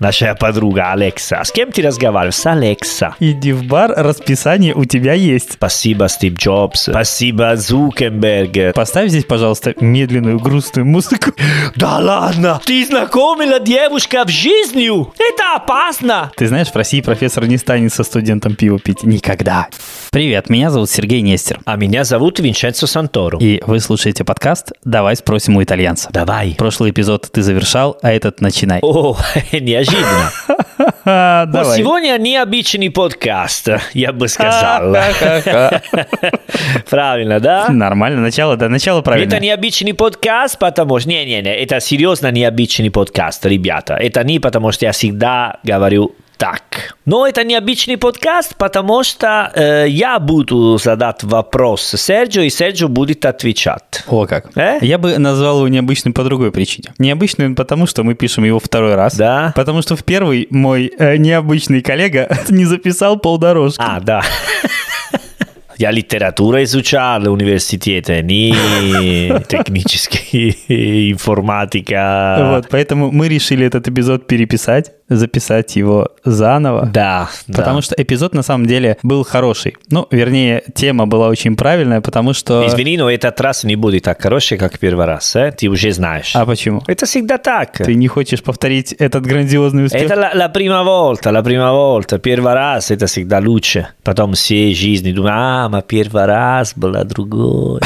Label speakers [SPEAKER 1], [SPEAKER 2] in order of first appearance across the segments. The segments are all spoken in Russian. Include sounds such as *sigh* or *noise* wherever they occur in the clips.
[SPEAKER 1] Наша подруга Алекса. С кем ты разговариваешь? С Алекса.
[SPEAKER 2] Иди в бар, расписание у тебя есть.
[SPEAKER 1] Спасибо, Стив Джобс. Спасибо, Зукенберг.
[SPEAKER 2] Поставь здесь, пожалуйста, медленную грустную музыку. *laughs*
[SPEAKER 1] Да ладно! Ты знакомила девушка в жизни? Это опасно!
[SPEAKER 2] Ты знаешь, в России профессор не станет со студентом пиво пить. Никогда. Привет, меня зовут Сергей Нестер.
[SPEAKER 1] А меня зовут Винченцо Санторо.
[SPEAKER 2] И вы слушаете подкаст «Давай спросим у итальянца».
[SPEAKER 1] Давай.
[SPEAKER 2] Прошлый эпизод ты завершал, а этот начинай.
[SPEAKER 1] О, *laughs* неожиданно.
[SPEAKER 2] А, *laughs*
[SPEAKER 1] Вот
[SPEAKER 2] Давай.
[SPEAKER 1] сегодня необычный подкаст, я бы сказал. *laughs* Правильно, да?
[SPEAKER 2] Нормально, начало, да, начало правильно.
[SPEAKER 1] Это необычный подкаст, потому что... Не-не-не, это серьезно необычный подкаст, ребята. Это не потому, что я всегда говорю так. Но это необычный подкаст, потому что э, я буду задать вопрос Серджио, и Серджио будет отвечать.
[SPEAKER 2] О, как.
[SPEAKER 1] Э?
[SPEAKER 2] Я бы назвал его необычным по другой причине. Необычным потому, что мы пишем его второй раз.
[SPEAKER 1] Да.
[SPEAKER 2] Потому что в первый мой э, необычный коллега *laughs* не записал полдорожки.
[SPEAKER 1] А, да. Я литературу изучал в университете, не *laughs* технический информатика.
[SPEAKER 2] Вот, поэтому мы решили этот эпизод переписать, записать его заново.
[SPEAKER 1] Да,
[SPEAKER 2] Потому что эпизод на самом деле был хороший. Ну, вернее, тема была очень правильная, потому что...
[SPEAKER 1] Извини, но этот раз не будет так хороший, как первый раз, э? ты уже знаешь.
[SPEAKER 2] А почему?
[SPEAKER 1] Это всегда так.
[SPEAKER 2] Ты не хочешь повторить этот грандиозный успех?
[SPEAKER 1] Это la, la prima volta, la prima volta. Первый раз это всегда лучше. Потом все жизни думают, а, мы первый раз была другой.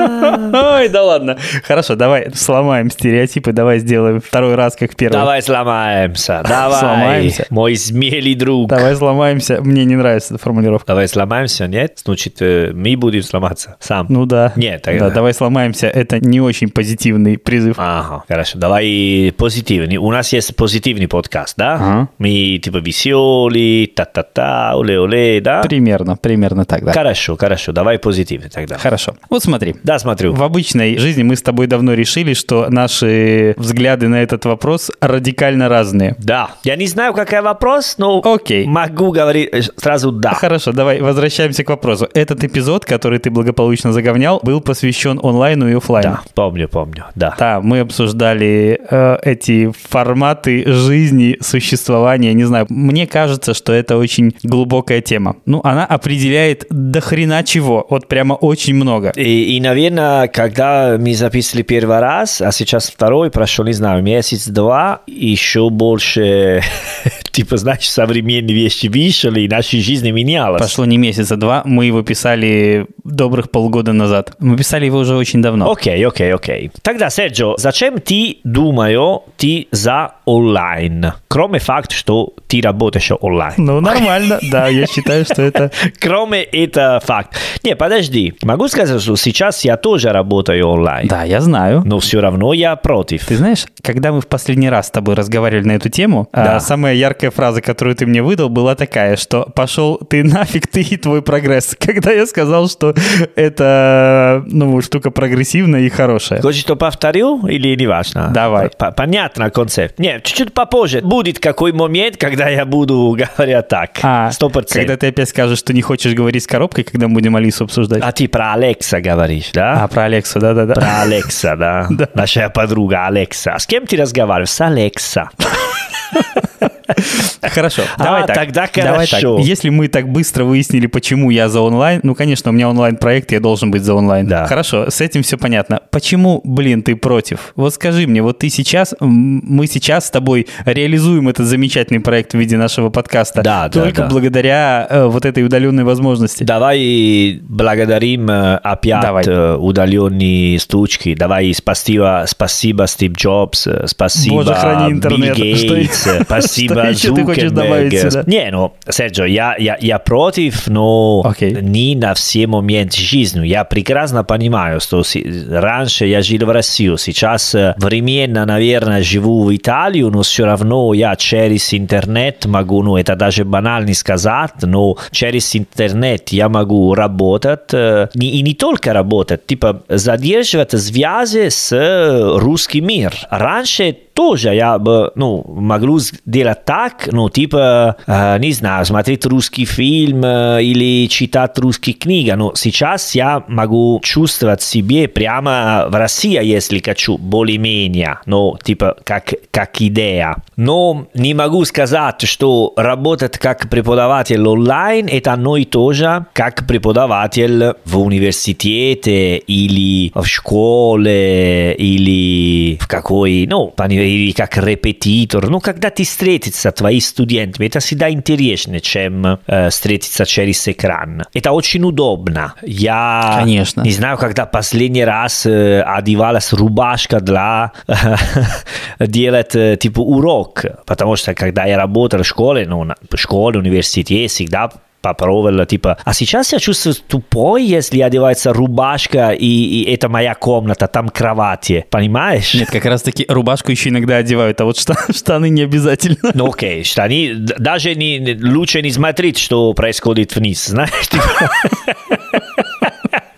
[SPEAKER 2] Ой, да ладно. Хорошо, давай сломаем стереотипы, давай сделаем второй раз, как первый.
[SPEAKER 1] Давай сломаемся, давай.
[SPEAKER 2] Сломаемся.
[SPEAKER 1] Мой смелый друг.
[SPEAKER 2] Давай сломаемся. Мне не нравится эта формулировка.
[SPEAKER 1] Давай сломаемся, нет? Значит, э, мы будем сломаться сам.
[SPEAKER 2] Ну да.
[SPEAKER 1] Нет, тогда-
[SPEAKER 2] Да, давай сломаемся. Это не очень позитивный призыв.
[SPEAKER 1] Ага, хорошо. Давай позитивный. У нас есть позитивный подкаст, да?
[SPEAKER 2] Ага.
[SPEAKER 1] Мы типа веселые, та-та-та, оле-оле, да?
[SPEAKER 2] Примерно, примерно так, да.
[SPEAKER 1] Хорошо, хорошо. Давай позитивный тогда.
[SPEAKER 2] Хорошо. Вот смотри.
[SPEAKER 1] Да, смотрю.
[SPEAKER 2] В обычной жизни мы с тобой давно решили, что наши взгляды на этот вопрос радикально разные.
[SPEAKER 1] Да. Я не знаю, какой вопрос, но
[SPEAKER 2] Окей.
[SPEAKER 1] могу говорить э, сразу да.
[SPEAKER 2] Хорошо, давай возвращаемся к вопросу. Этот эпизод, который ты благополучно заговнял, был посвящен онлайну и оффлайну.
[SPEAKER 1] Да, помню, помню, да.
[SPEAKER 2] Да, мы обсуждали э, эти форматы жизни, существования. Не знаю, мне кажется, что это очень глубокая тема. Ну, она определяет до хрена чего. Вот прямо очень много.
[SPEAKER 1] И, и, наверное, когда мы записали первый раз, а сейчас второй, прошло, не знаю, месяц-два, еще больше, *laughs* типа, знаешь, современные вещи вышли, и наша жизнь менялась.
[SPEAKER 2] Прошло не месяц, а два. Мы его писали добрых полгода назад. Мы писали его уже очень давно.
[SPEAKER 1] Окей, окей, окей. Тогда, Серджо, зачем ты, думаю, ты за онлайн? Кроме факта, что ты работаешь онлайн.
[SPEAKER 2] Ну, *laughs* нормально, да, я считаю, что это...
[SPEAKER 1] Кроме это факт. Не, подожди. Могу сказать, что сейчас я тоже работаю онлайн.
[SPEAKER 2] Да, я знаю.
[SPEAKER 1] Но все равно я против.
[SPEAKER 2] Ты знаешь, когда мы в последний раз с тобой разговаривали на эту тему,
[SPEAKER 1] Да.
[SPEAKER 2] а, самая яркая фраза, которую ты мне выдал, была такая, что пошел ты нафиг, ты и твой прогресс. *laughs* Когда я сказал, что это, ну, штука прогрессивная и хорошая.
[SPEAKER 1] Хочешь, что повторю или не важно?
[SPEAKER 2] Давай.
[SPEAKER 1] П- Понятно концепт. Нет, чуть-чуть попозже. Будет какой момент, когда я буду *laughs* говорить так.
[SPEAKER 2] А,
[SPEAKER 1] Сто
[SPEAKER 2] когда
[SPEAKER 1] процентов.
[SPEAKER 2] ты опять скажешь, что не хочешь говорить с коробкой, когда мы будем Алису обсуждать.
[SPEAKER 1] А ты про Алекса говоришь, да?
[SPEAKER 2] А, про Алексу, да-да-да.
[SPEAKER 1] Про Алекса, да? *laughs*
[SPEAKER 2] Да.
[SPEAKER 1] Наша подруга Алекса. А с кем ты разговариваешь? С Алекса. *laughs* *laughs*
[SPEAKER 2] Хорошо,
[SPEAKER 1] А,
[SPEAKER 2] давай так.
[SPEAKER 1] тогда
[SPEAKER 2] Давай
[SPEAKER 1] хорошо.
[SPEAKER 2] так. Если мы так быстро выяснили, почему я за онлайн, ну, конечно, у меня онлайн-проект, я должен быть за онлайн.
[SPEAKER 1] Да.
[SPEAKER 2] Хорошо, с этим все понятно. Почему, блин, ты против? Вот скажи мне, вот ты сейчас, мы сейчас с тобой реализуем этот замечательный проект в виде нашего подкаста
[SPEAKER 1] Да, да,
[SPEAKER 2] только
[SPEAKER 1] да.
[SPEAKER 2] благодаря э, вот этой удаленной возможности.
[SPEAKER 1] Давай благодарим э, опять
[SPEAKER 2] Давай.
[SPEAKER 1] э, удаленные стучки. Давай спасибо, спасибо Стив Джобс, э, спасибо
[SPEAKER 2] Боже, храни интернет.
[SPEAKER 1] Билл Гейтс, э, *laughs* спасибо
[SPEAKER 2] что ты хочешь добавить сюда?
[SPEAKER 1] Не, ну, Серджо, я, я, я против, но
[SPEAKER 2] Окей.
[SPEAKER 1] не на все моменты жизни. Я прекрасно понимаю, что раньше я жил в России, сейчас э, временно, наверное, живу в Италии, но все равно я через интернет могу, ну, это даже банально сказать, но через интернет я могу работать, э, и не только работать, типа задерживать связи с э, русским миром. Раньше тоже я бы, ну, могу сделать так, ну, типа, э, не знаю, смотреть русский фильм э, или читать русские книги. Но сейчас я могу чувствовать себе прямо в России, если хочу, более-менее, ну, типа, как, как идея. Но не могу сказать, что работать как преподаватель онлайн – это одно и то же, как преподаватель в университете или в школе или в какой, ну, или как репетитор. Ну, когда ты встретишься с твоими студентами, это всегда интереснее, чем э, встретиться через экран. Это очень удобно. Я
[SPEAKER 2] Конечно.
[SPEAKER 1] не знаю, когда последний раз э, одевалась рубашка для *laughs* делать э, типа урок, потому что когда я работал в школе, ну, в школе, университете, всегда попробовал, типа, а сейчас я чувствую тупой, если одевается рубашка, и, и это моя комната, там кровати, понимаешь?
[SPEAKER 2] Нет, как раз таки рубашку еще иногда одевают, а вот штаны, *laughs* штаны не обязательно.
[SPEAKER 1] Ну окей, штаны, даже не, лучше не смотреть, что происходит вниз, знаешь? Типа.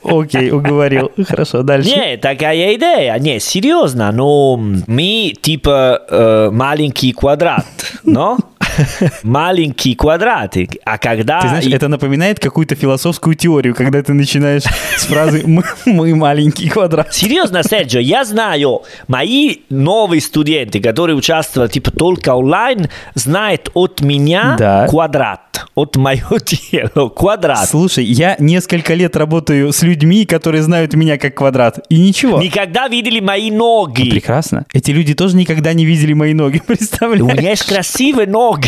[SPEAKER 2] Окей, уговорил. Хорошо, дальше.
[SPEAKER 1] Не, такая идея. Не, серьезно, но мы типа э, маленький квадрат, но *laughs* маленький квадратик. А когда...
[SPEAKER 2] Ты знаешь, это напоминает какую-то философскую теорию, когда ты начинаешь с фразы «мы, маленький квадрат».
[SPEAKER 1] Серьезно, Серджио, я знаю, мои новые студенты, которые участвовали типа только онлайн, знают от меня
[SPEAKER 2] Да.
[SPEAKER 1] квадрат, от моего *laughs* тела, квадрат.
[SPEAKER 2] Слушай, я несколько лет работаю с людьми, которые знают меня как квадрат, и ничего.
[SPEAKER 1] Никогда видели мои ноги.
[SPEAKER 2] Прекрасно. Эти люди тоже никогда не видели мои ноги, *laughs*
[SPEAKER 1] У
[SPEAKER 2] представляешь?
[SPEAKER 1] меня есть красивые ноги.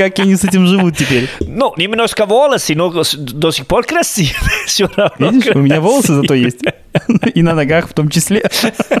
[SPEAKER 2] Как они с этим живут теперь?
[SPEAKER 1] Ну, немножко волосы, но до сих пор красивые. *laughs* Все равно.
[SPEAKER 2] Видишь, у меня волосы зато есть. *laughs* И на ногах в том числе.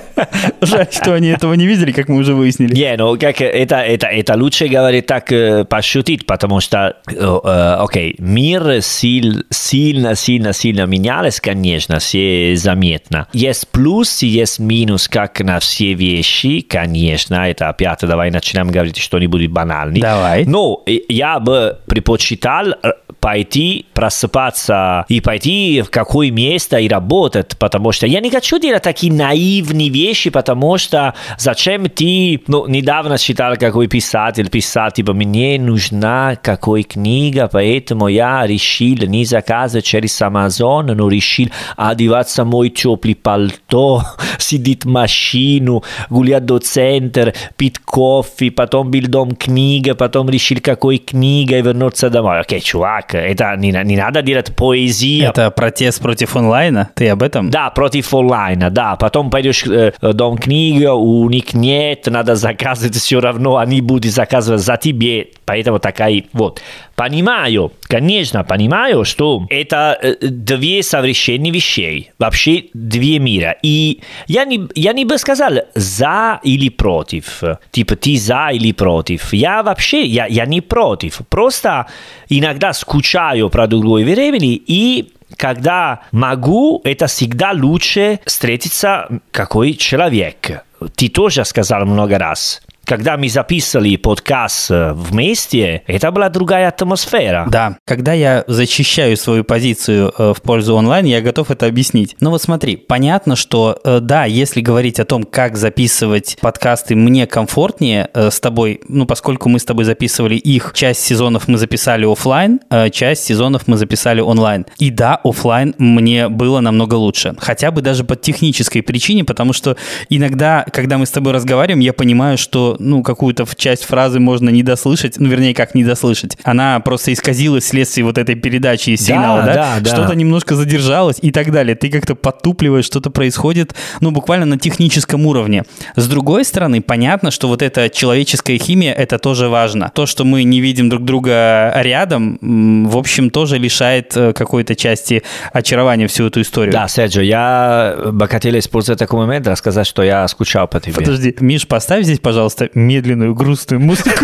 [SPEAKER 2] *laughs* Жаль, что они этого не видели, как мы уже выяснили.
[SPEAKER 1] Не, ну как это, это, это лучше говорить так э, пошутить, потому что, э, э, окей, мир сил, сильно, сильно, сильно менялся, конечно, все заметно. Есть плюс и есть минус, как на все вещи, конечно, это опять давай начнем говорить что-нибудь банальное.
[SPEAKER 2] Давай.
[SPEAKER 1] Но я бы предпочитал э, пойти просыпаться и пойти в какое место и работать, потому что я не хочу делать такие наивные вещи, потому что зачем ты, ну, недавно читал какой писатель писал, типа, мне нужна какой книга, поэтому я решил не заказывать через Amazon, но решил одеваться мой теплый пальто, *laughs* сидеть в машину, гулять до центра, пить кофе, потом был дом книга, потом решил какой книга и вернуться домой. Окей, чувак, это не, не надо делать поэзию.
[SPEAKER 2] Это протест против онлайна? Ты об этом?
[SPEAKER 1] Да, против онлайна, да. Потом пойдешь э, в дом книга, у них нет, надо заказывать все равно, они будут заказывать за тебе. Поэтому такая вот. Понимаю, конечно, понимаю, что это э, две совершенные вещей. Вообще две мира. И я не, я не бы сказал за или против. Типа ты за или против. Я вообще, я, я не против. Просто иногда скучаю про другое времени и когда могу, это всегда лучше встретиться какой человек. Ты тоже сказал много раз. Когда мы записывали подкаст э, вместе, это была другая атмосфера.
[SPEAKER 2] Да, когда я защищаю свою позицию э, в пользу онлайн, я готов это объяснить. Но вот смотри, понятно, что э, да, если говорить о том, как записывать подкасты мне комфортнее с тобой, ну, поскольку мы с тобой записывали их, часть сезонов мы записали офлайн, часть сезонов мы записали онлайн. И да, офлайн мне было намного лучше. Хотя бы даже по технической причине, потому что иногда, когда мы с тобой разговариваем, я понимаю, что ну, какую-то часть фразы можно не дослышать, ну, вернее, как не дослышать. Она просто исказилась вследствие вот этой передачи
[SPEAKER 1] Да,
[SPEAKER 2] сигнала, да?
[SPEAKER 1] да, да.
[SPEAKER 2] Что-то немножко задержалось и так далее. Ты как-то подтупливаешь, что-то происходит, ну, буквально на техническом уровне. С другой стороны, понятно, что вот эта человеческая химия, это тоже важно. То, что мы не видим друг друга рядом, в общем, тоже лишает э, какой-то части очарования всю эту историю.
[SPEAKER 1] Да, Серджио, я бы хотел использовать такой момент, рассказать, что я скучал по тебе.
[SPEAKER 2] Подожди, Миш, поставь здесь, пожалуйста, медленную, грустную музыку. *laughs*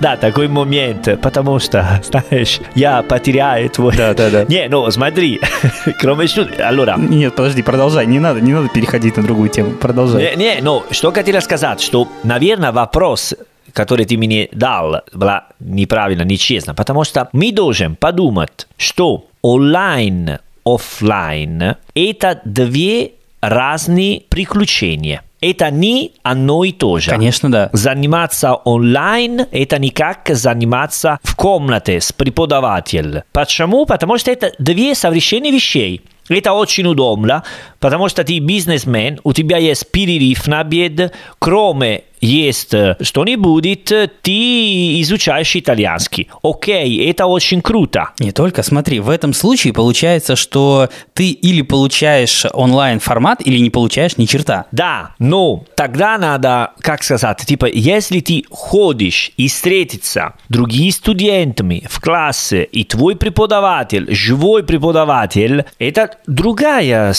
[SPEAKER 1] Да, такой момент, потому что, знаешь, я потеряю твой...
[SPEAKER 2] Да, да, да.
[SPEAKER 1] Не, ну смотри, *laughs* кроме шутки, allora,
[SPEAKER 2] Нет, подожди, продолжай, не надо, не надо переходить на другую тему, продолжай.
[SPEAKER 1] Не, не, ну, что хотел сказать, что, наверное, вопрос, который ты мне дал, была неправильно, нечестно, потому что мы должны подумать, что онлайн, офлайн – это две разные приключения. Это не одно и то же.
[SPEAKER 2] Конечно, да.
[SPEAKER 1] Заниматься онлайн – это не как заниматься в комнате с преподавателем. Почему? Потому что это две совершенно вещей. Это очень удобно, потому что ты бизнесмен, у тебя есть перерыв на обед, кроме есть что-нибудь, ты изучаешь итальянский. Окей, это очень круто.
[SPEAKER 2] Не только, смотри, в этом случае получается, что ты или получаешь онлайн формат, или не получаешь ни черта.
[SPEAKER 1] Да, но тогда надо, как сказать, типа, если ты ходишь и встретиться другими студентами в классе, и твой преподаватель, живой преподаватель, это другая,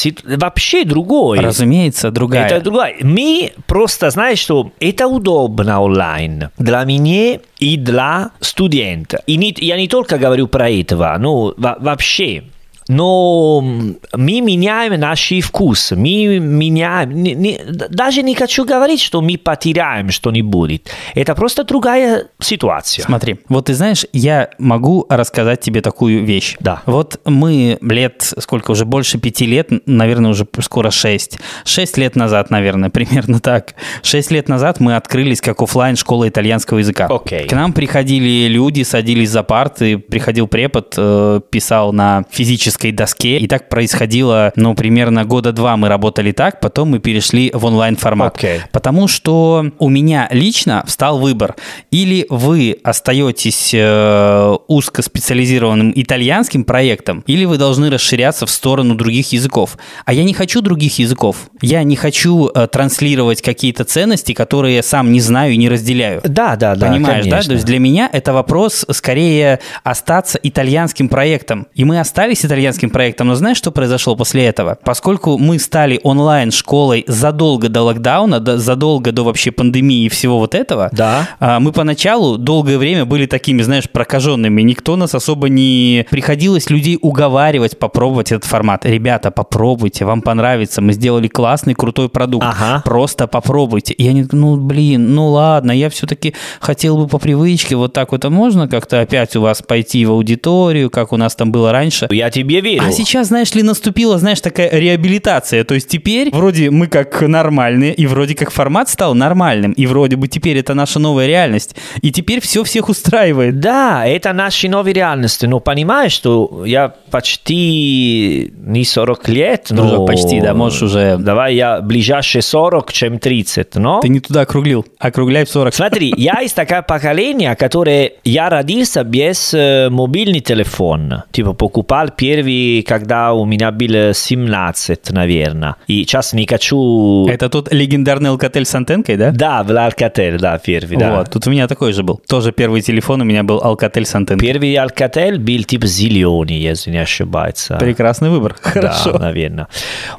[SPEAKER 1] вообще другой.
[SPEAKER 2] Разумеется, другая.
[SPEAKER 1] Это другая. Мы просто, знаешь, что это удобно онлайн. Для меня и для студента. И не, я не только говорю про этого, ну, вообще. Но мы меняем наш вкус, мы меняем, не, не, даже не хочу говорить, что мы потеряем что-нибудь. Это просто другая ситуация.
[SPEAKER 2] Смотри, вот ты знаешь, я могу рассказать тебе такую вещь.
[SPEAKER 1] Да.
[SPEAKER 2] Вот мы лет, сколько уже, больше пяти лет, наверное, уже скоро шесть. Шесть лет назад, наверное, *laughs* примерно так. Шесть лет назад мы открылись как офлайн школа итальянского языка.
[SPEAKER 1] Окей.
[SPEAKER 2] К нам приходили люди, садились за парты, приходил препод, э, писал на физическом физической доске. И так происходило, ну, примерно года два мы работали так, потом мы перешли в онлайн-формат.
[SPEAKER 1] Okay.
[SPEAKER 2] Потому что у меня лично встал выбор. Или вы остаетесь э, узкоспециализированным итальянским проектом, или вы должны расширяться в сторону других языков. А я не хочу других языков. Я не хочу э, транслировать какие-то ценности, которые я сам не знаю и не разделяю.
[SPEAKER 1] Да, да, да.
[SPEAKER 2] Понимаешь,
[SPEAKER 1] конечно.
[SPEAKER 2] да? То есть для меня это вопрос скорее остаться итальянским проектом. И мы остались итальянским итальянским проектом. Но знаешь, что произошло после этого? Поскольку мы стали онлайн-школой задолго до локдауна, до, задолго до вообще пандемии и всего вот этого,
[SPEAKER 1] да.
[SPEAKER 2] А, мы поначалу долгое время были такими, знаешь, прокаженными. Никто нас особо не... Приходилось людей уговаривать попробовать этот формат. Ребята, попробуйте, вам понравится. Мы сделали классный, крутой продукт.
[SPEAKER 1] Ага.
[SPEAKER 2] Просто попробуйте. И они, ну, блин, ну ладно, я все-таки хотел бы по привычке вот так вот, а можно как-то опять у вас пойти в аудиторию, как у нас там было раньше?
[SPEAKER 1] Я тебе верю.
[SPEAKER 2] А сейчас, знаешь ли, наступила, знаешь, такая реабилитация. То есть теперь вроде мы как нормальные, и вроде как формат стал нормальным, и вроде бы теперь это наша новая реальность. И теперь все всех устраивает.
[SPEAKER 1] Да, это наши новые реальности. Но понимаешь, что я почти не 40 лет, но...
[SPEAKER 2] Уже почти, да, можешь уже...
[SPEAKER 1] Давай я ближайшие 40, чем 30, но...
[SPEAKER 2] Ты не туда округлил, округляй в 40.
[SPEAKER 1] Смотри, *laughs* я из такого поколения, которое... Я родился без э, мобильный телефон. Типа покупал первый, когда у меня было 17, наверное. И сейчас не хочу...
[SPEAKER 2] Это тот легендарный Alcatel с антенкой, да?
[SPEAKER 1] Да, был Alcatel, да, первый, да.
[SPEAKER 2] Вот, тут у меня такой же был. Тоже первый телефон у меня был Alcatel с антенкой.
[SPEAKER 1] Первый Alcatel был типа зеленый, если не ошибается.
[SPEAKER 2] Прекрасный выбор. *laughs* Хорошо.
[SPEAKER 1] Да, наверное.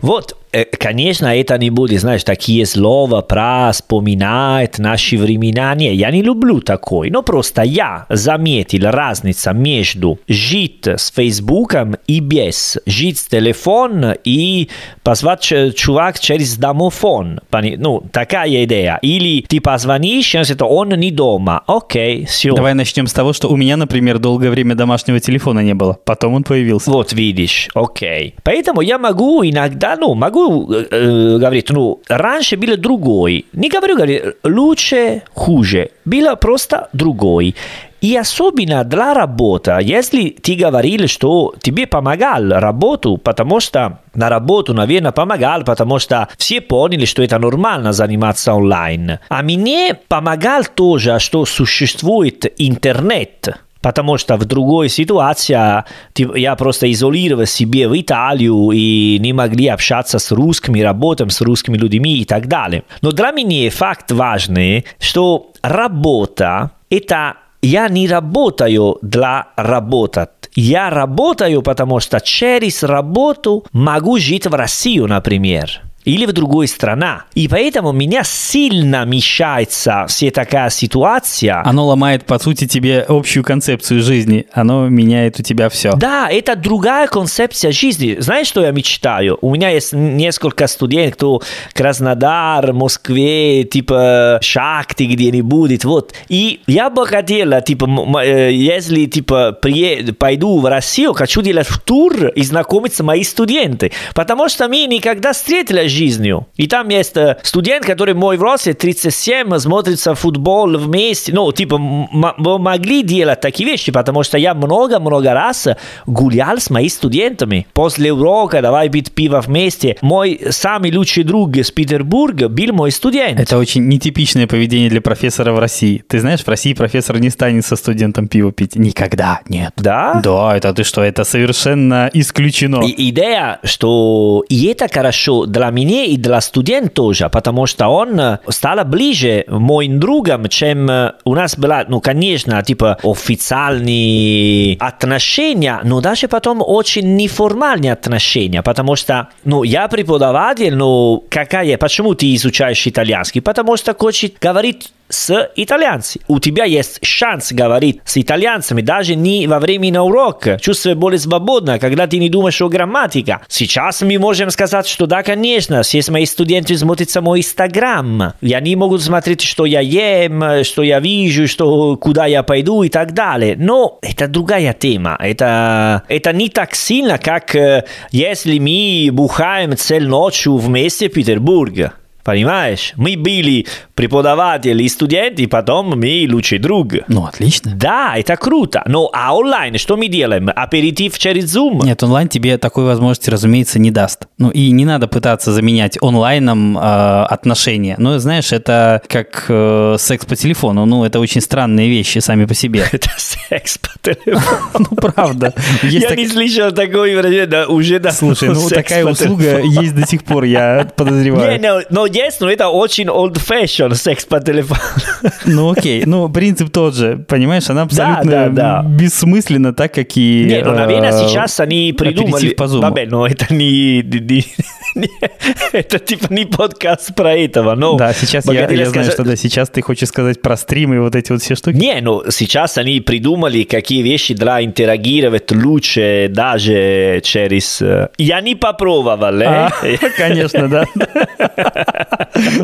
[SPEAKER 1] Вот, конечно, это не будет, знаешь, такие слова про вспоминать наши времена. Не, я не люблю такой. Но просто я заметил разницу между жить с Фейсбуком и без. Жить с телефон и позвать чувак через домофон. Ну, такая идея. Или ты позвонишь, и он не дома. Окей, все.
[SPEAKER 2] Давай начнем с того, что у меня, например, долгое время домашнего телефона не было. Потом он появился.
[SPEAKER 1] Вот видишь, окей. Поэтому я могу иногда, ну, могу могу э, говорить, ну, раньше было другой. Не говорю, говорить, лучше, хуже. Было просто другой. И особенно для работы, если ты говорил, что тебе помогал работу, потому что на работу, наверное, помогал, потому что все поняли, что это нормально заниматься онлайн. А мне помогал тоже, что существует интернет. Потому что в другой ситуации я просто изолировал себе в Италию и не могли общаться с русскими, работать с русскими людьми и так далее. Но для меня факт важный, что работа – это я не работаю для работать. Я работаю, потому что через работу могу жить в Россию, например. Или в другой страна. И поэтому меня сильно мешается вся такая ситуация.
[SPEAKER 2] Оно ломает, по сути, тебе общую концепцию жизни. Оно меняет у тебя все.
[SPEAKER 1] Да, это другая концепция жизни. Знаешь, что я мечтаю? У меня есть несколько студентов, кто Краснодар, Москве, типа Шахты где-нибудь, вот. И я бы хотела, типа, э, если, типа, приеду, пойду в Россию, хочу делать тур и знакомиться с моими студентами, потому что мы никогда встретились жизнью. И там есть э, студент, который мой взрослый, 37, смотрится футбол вместе. Ну, типа, мы могли делать такие вещи, потому что я много-много раз гулял с моими студентами. После урока давай пить пиво вместе. Мой самый лучший друг из Петербурга был мой студент.
[SPEAKER 2] Это очень нетипичное поведение для профессора в России. Ты знаешь, в России профессор не станет со студентом пиво пить. Никогда. Нет.
[SPEAKER 1] Да?
[SPEAKER 2] Да, это ты что, это совершенно исключено.
[SPEAKER 1] И идея, что и это хорошо для меня, мне и для студента тоже, потому что он стал ближе моим другом, чем у нас была, ну, конечно, типа официальные отношения, но даже потом очень неформальные отношения, потому что, ну, я преподаватель, но какая, почему ты изучаешь итальянский? Потому что хочет говорить с итальянцами. У тебя есть шанс говорить с итальянцами даже не во время урока. Чувствуй более свободно, когда ты не думаешь о грамматике. Сейчас мы можем сказать, что да, конечно, все мои студенты смотрят мой инстаграм. И они могут смотреть, что я ем, что я вижу, что, куда я пойду и так далее. Но это другая тема. Это, это не так сильно, как если мы бухаем целую ночь вместе в Петербурге. Понимаешь? Мы были преподаватели и студенты, потом мы лучший друг.
[SPEAKER 2] Ну, отлично.
[SPEAKER 1] Да, это круто. Но а онлайн что мы делаем? Аперитив через Zoom?
[SPEAKER 2] Нет, онлайн тебе такой возможности, разумеется, не даст. Ну, и не надо пытаться заменять онлайном э, отношения. Ну, знаешь, это как э, секс по телефону. Ну, это очень странные вещи сами по себе. *laughs*
[SPEAKER 1] Это секс по телефону. *laughs*
[SPEAKER 2] Ну, правда. *laughs*
[SPEAKER 1] Я не слышал такой выражение, уже да.
[SPEAKER 2] Слушай, ну, такая услуга есть до сих пор, я подозреваю.
[SPEAKER 1] Не, но есть, но это очень old fashion секс по телефону.
[SPEAKER 2] Ну окей, ну принцип тот же, понимаешь, она абсолютно да, да, да. бессмысленна, так как и...
[SPEAKER 1] Не, ну, наверное, э, сейчас они придумали...
[SPEAKER 2] по Zoom.
[SPEAKER 1] Бабель, но это не, не, не... Это типа не подкаст про этого, но...
[SPEAKER 2] Да, сейчас я, я скажу... знаю, что да, сейчас ты хочешь сказать про стримы и вот эти вот все штуки.
[SPEAKER 1] Не, ну сейчас они придумали, какие вещи для интерагировать лучше даже через... Э, я не попробовал, э?
[SPEAKER 2] а, *laughs* Конечно, да. *laughs*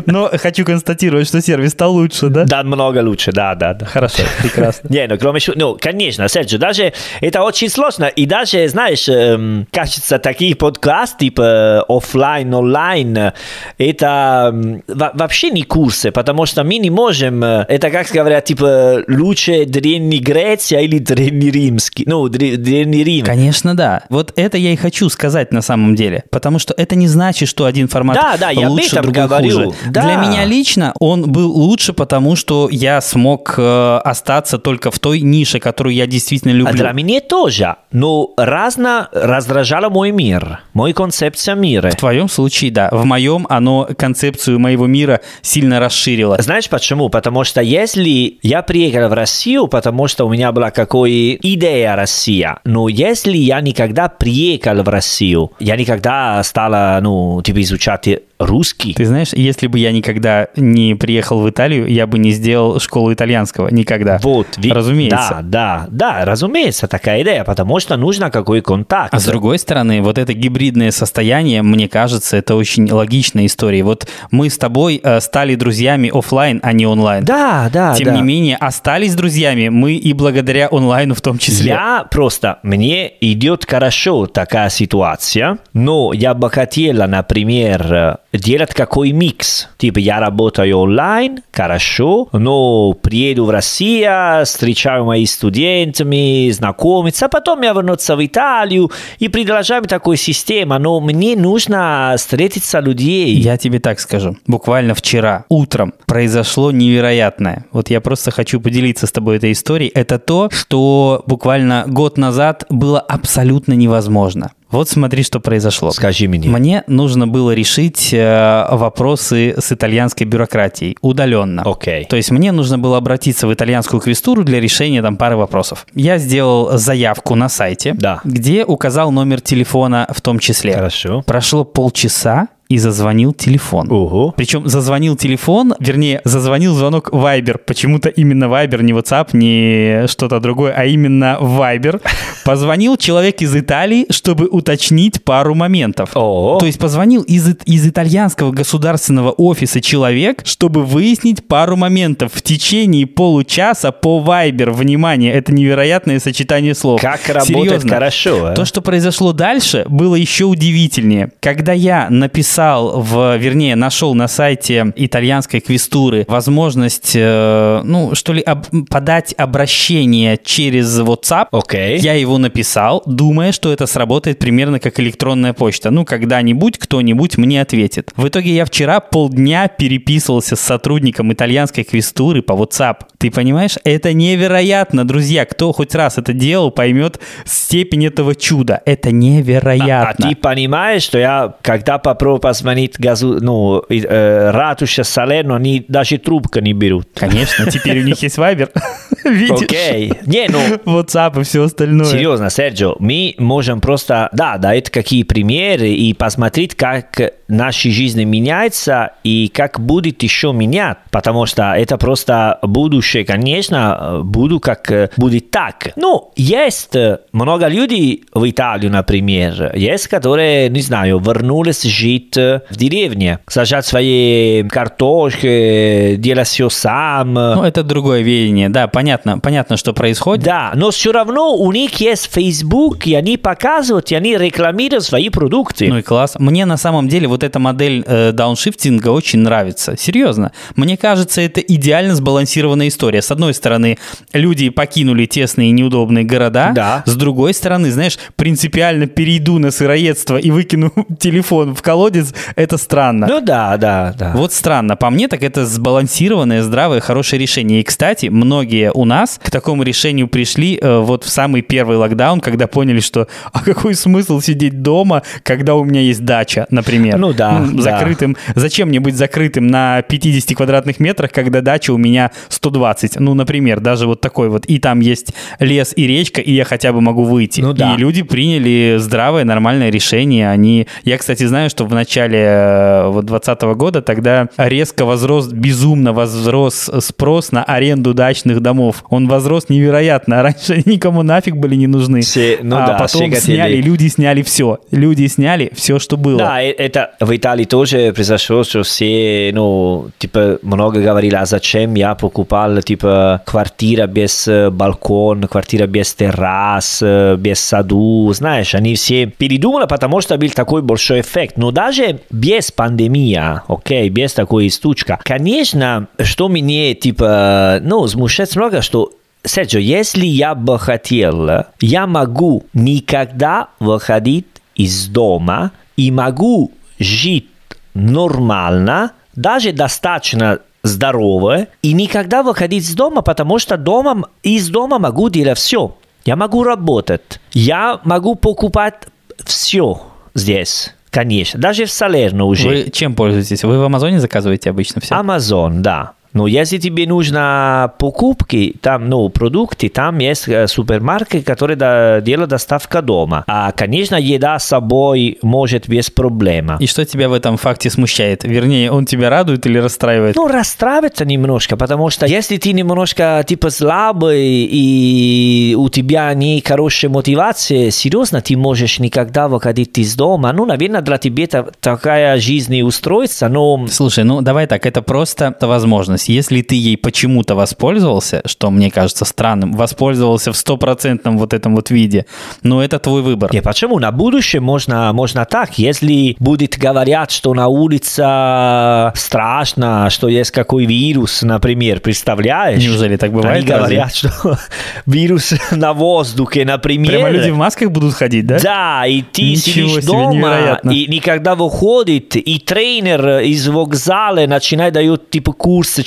[SPEAKER 2] Но хочу констатировать, что сервис стал лучше, да?
[SPEAKER 1] Да, много лучше, да, да. да.
[SPEAKER 2] Хорошо, *laughs* прекрасно.
[SPEAKER 1] Не, ну кроме шуток, ну, конечно, Серджи, даже это очень сложно, и даже, знаешь, эм, кажется, такие подкасты, типа офлайн, онлайн, это вообще не курсы, потому что мы не можем, э, это как говорят, типа, лучше древний Греция или древний Римский, ну, древний Рим.
[SPEAKER 2] Конечно, да. Вот это я и хочу сказать на самом деле, потому что это не значит, что один формат
[SPEAKER 1] да, да, я
[SPEAKER 2] лучше,
[SPEAKER 1] об этом говорю.
[SPEAKER 2] хуже. Да. Для меня лично он был лучше, потому что я смог э, остаться только в той нише, которую я действительно люблю.
[SPEAKER 1] А для меня тоже. Но разно раздражало мой мир, мой концепция мира.
[SPEAKER 2] В твоем случае, да. В моем оно концепцию моего мира сильно расширило.
[SPEAKER 1] Знаешь почему? Потому что если я приехал в Россию, потому что у меня была какая идея Россия, но если я никогда приехал в Россию, я никогда стала, ну, типа, изучать русский.
[SPEAKER 2] Ты знаешь, если бы я никогда не приехал в Италию, я бы не сделал школу итальянского. Никогда.
[SPEAKER 1] Вот.
[SPEAKER 2] Ви... Разумеется.
[SPEAKER 1] Да, да, да, разумеется, такая идея, потому что нужно какой контакт.
[SPEAKER 2] А с другой стороны, вот это гибридное состояние, мне кажется, это очень логичная история. Вот мы с тобой э, стали друзьями офлайн, а не онлайн.
[SPEAKER 1] Да, да,
[SPEAKER 2] Тем
[SPEAKER 1] да.
[SPEAKER 2] не менее, остались друзьями мы и благодаря онлайну в том числе.
[SPEAKER 1] Я просто, мне идет хорошо такая ситуация, но я бы хотела, например, делать какой микс. Типа я работаю онлайн, хорошо, но приеду в Россию, встречаю моих студентами, знакомиться, а потом я вернуться в Италию и продолжаем такую систему. Но мне нужно встретиться людей.
[SPEAKER 2] Я тебе так скажу. Буквально вчера утром произошло невероятное. Вот я просто хочу поделиться с тобой этой историей. Это то, что буквально год назад было абсолютно невозможно. Вот смотри, что произошло.
[SPEAKER 1] Скажи мне.
[SPEAKER 2] Мне нужно было решить э, вопросы с итальянской бюрократией удаленно.
[SPEAKER 1] Окей. Okay.
[SPEAKER 2] То есть мне нужно было обратиться в итальянскую квестуру для решения там пары вопросов. Я сделал заявку на сайте,
[SPEAKER 1] да.
[SPEAKER 2] где указал номер телефона в том числе.
[SPEAKER 1] Хорошо.
[SPEAKER 2] Прошло полчаса, и зазвонил телефон.
[SPEAKER 1] Ого.
[SPEAKER 2] Причем зазвонил телефон, вернее, зазвонил звонок Viber. Почему-то именно Viber, не WhatsApp, не что-то другое, а именно Viber. *laughs* Позвонил человек из Италии, чтобы уточнить пару моментов.
[SPEAKER 1] О.
[SPEAKER 2] То есть позвонил из, из итальянского государственного офиса человек, чтобы выяснить пару моментов в течение получаса по Viber. Внимание, это невероятное сочетание слов.
[SPEAKER 1] Как работает
[SPEAKER 2] Серьезно.
[SPEAKER 1] хорошо. а?
[SPEAKER 2] То, что произошло дальше, было еще удивительнее. Когда я написал, в, вернее, нашел на сайте итальянской квестуры возможность, э, ну, что ли, об- подать обращение через WhatsApp,
[SPEAKER 1] Окей.
[SPEAKER 2] я его написал, думая, что это сработает примерно как электронная почта. Ну, когда-нибудь кто-нибудь мне ответит. В итоге я вчера полдня переписывался с сотрудником итальянской квестуры по WhatsApp. Ты понимаешь? Это невероятно, друзья. Кто хоть раз это делал, поймет степень этого чуда. Это
[SPEAKER 1] А
[SPEAKER 2] невероятно.
[SPEAKER 1] ты понимаешь, что я, когда попробую позвонить газу, ну, э, ратуша Салерно, они даже трубку не берут.
[SPEAKER 2] Конечно, теперь у них есть Viber. *laughs* Видишь?
[SPEAKER 1] Окей. Не, ну,
[SPEAKER 2] WhatsApp и все остальное.
[SPEAKER 1] Серьезно, Серджио, мы можем просто, да, дать какие примеры и посмотреть, как наши жизни меняются и как будет еще менять, потому что это просто будущее, конечно, буду как э, будет так. Ну, есть э, много людей в Италии, например, есть, которые, не знаю, вернулись жить в деревне, сажать свои картошки, делать все сам.
[SPEAKER 2] Ну, это другое веяние. Да, понятно, понятно, что происходит.
[SPEAKER 1] Да, но все равно у них есть Facebook, и они показывают, и они рекламируют свои продукты.
[SPEAKER 2] Ну и класс. Мне на самом деле вот эта модель э, дауншифтинга очень нравится. Серьезно. Мне кажется, это идеально сбалансированная история. С одной стороны, люди покинули тесные и неудобные города.
[SPEAKER 1] Да.
[SPEAKER 2] С другой стороны, знаешь, принципиально перейду на сыроедство и выкину *laughs* телефон в колодец. Это странно.
[SPEAKER 1] Ну да, да, да.
[SPEAKER 2] Вот странно. По мне, так это сбалансированное, здравое, хорошее решение. И, кстати, многие у нас к такому решению пришли э, вот в самый первый локдаун, когда поняли, что а какой смысл сидеть дома, когда у меня есть дача, например.
[SPEAKER 1] Ну да, да.
[SPEAKER 2] Закрытым. Зачем мне быть закрытым на 50 квадратных метрах, когда дача у меня 120? Ну, например, даже вот такой вот. И там есть лес и речка, и я хотя бы могу выйти.
[SPEAKER 1] Ну да.
[SPEAKER 2] И люди приняли здравое, нормальное решение. Они... Я, кстати, знаю, что в начале э, вот 2020 года тогда резко возрос, безумно возрос спрос на аренду дачных домов. Он возрос невероятно. А раньше они никому нафиг были не нужны.
[SPEAKER 1] Все- ну
[SPEAKER 2] а
[SPEAKER 1] да,
[SPEAKER 2] потом
[SPEAKER 1] все
[SPEAKER 2] сняли,
[SPEAKER 1] хотели.
[SPEAKER 2] люди сняли все. Люди сняли все, что было.
[SPEAKER 1] Да, э- это в Италии тоже произошло, что все, ну, типа, много говорили, а зачем я покупал, типа, квартира без э, балкон, квартира без террас, без саду, знаешь, они все передумали, потому что был такой большой эффект. Но даже без пандемии, окей, без такой стучка, конечно, что мне, типа, ну, смущает много, что Серджио, если я бы хотел, я могу никогда выходить из дома и могу жить нормально, даже достаточно здорово, и никогда выходить из дома, потому что дома, из дома могу делать все. Я могу работать, я могу покупать все здесь, конечно, даже в Салерно уже.
[SPEAKER 2] Вы чем пользуетесь? Вы в Амазоне заказываете обычно все?
[SPEAKER 1] Amazon, да. Но если тебе нужно покупки, там, ну, продукты, там есть э, супермаркет, который да, делает доставка дома. А, конечно, еда с собой может без проблем.
[SPEAKER 2] И что тебя в этом факте смущает? Вернее, он тебя радует или расстраивает?
[SPEAKER 1] Ну, расстраивается немножко, потому что если ты немножко, типа, слабый и у тебя не хорошая мотивация, серьезно, ты можешь никогда выходить из дома. Ну, наверное, для тебя та- такая жизнь и устроится, но...
[SPEAKER 2] Слушай, ну давай так, это просто возможность. Если ты ей почему-то воспользовался, что мне кажется странным, воспользовался в стопроцентном вот этом вот виде, ну это твой выбор.
[SPEAKER 1] Не, почему? На будущее можно, можно так. Если будет говорят, что на улице страшно, что есть какой вирус, например, представляешь?
[SPEAKER 2] Неужели так бывает,
[SPEAKER 1] Они говорят, что *laughs* вирус на воздухе, например.
[SPEAKER 2] Прямо люди в масках будут ходить, да?
[SPEAKER 1] Да, и ты
[SPEAKER 2] Ничего
[SPEAKER 1] сидишь дома,
[SPEAKER 2] невероятно.
[SPEAKER 1] и никогда выходит, и тренер из вокзала начинает дает типа курс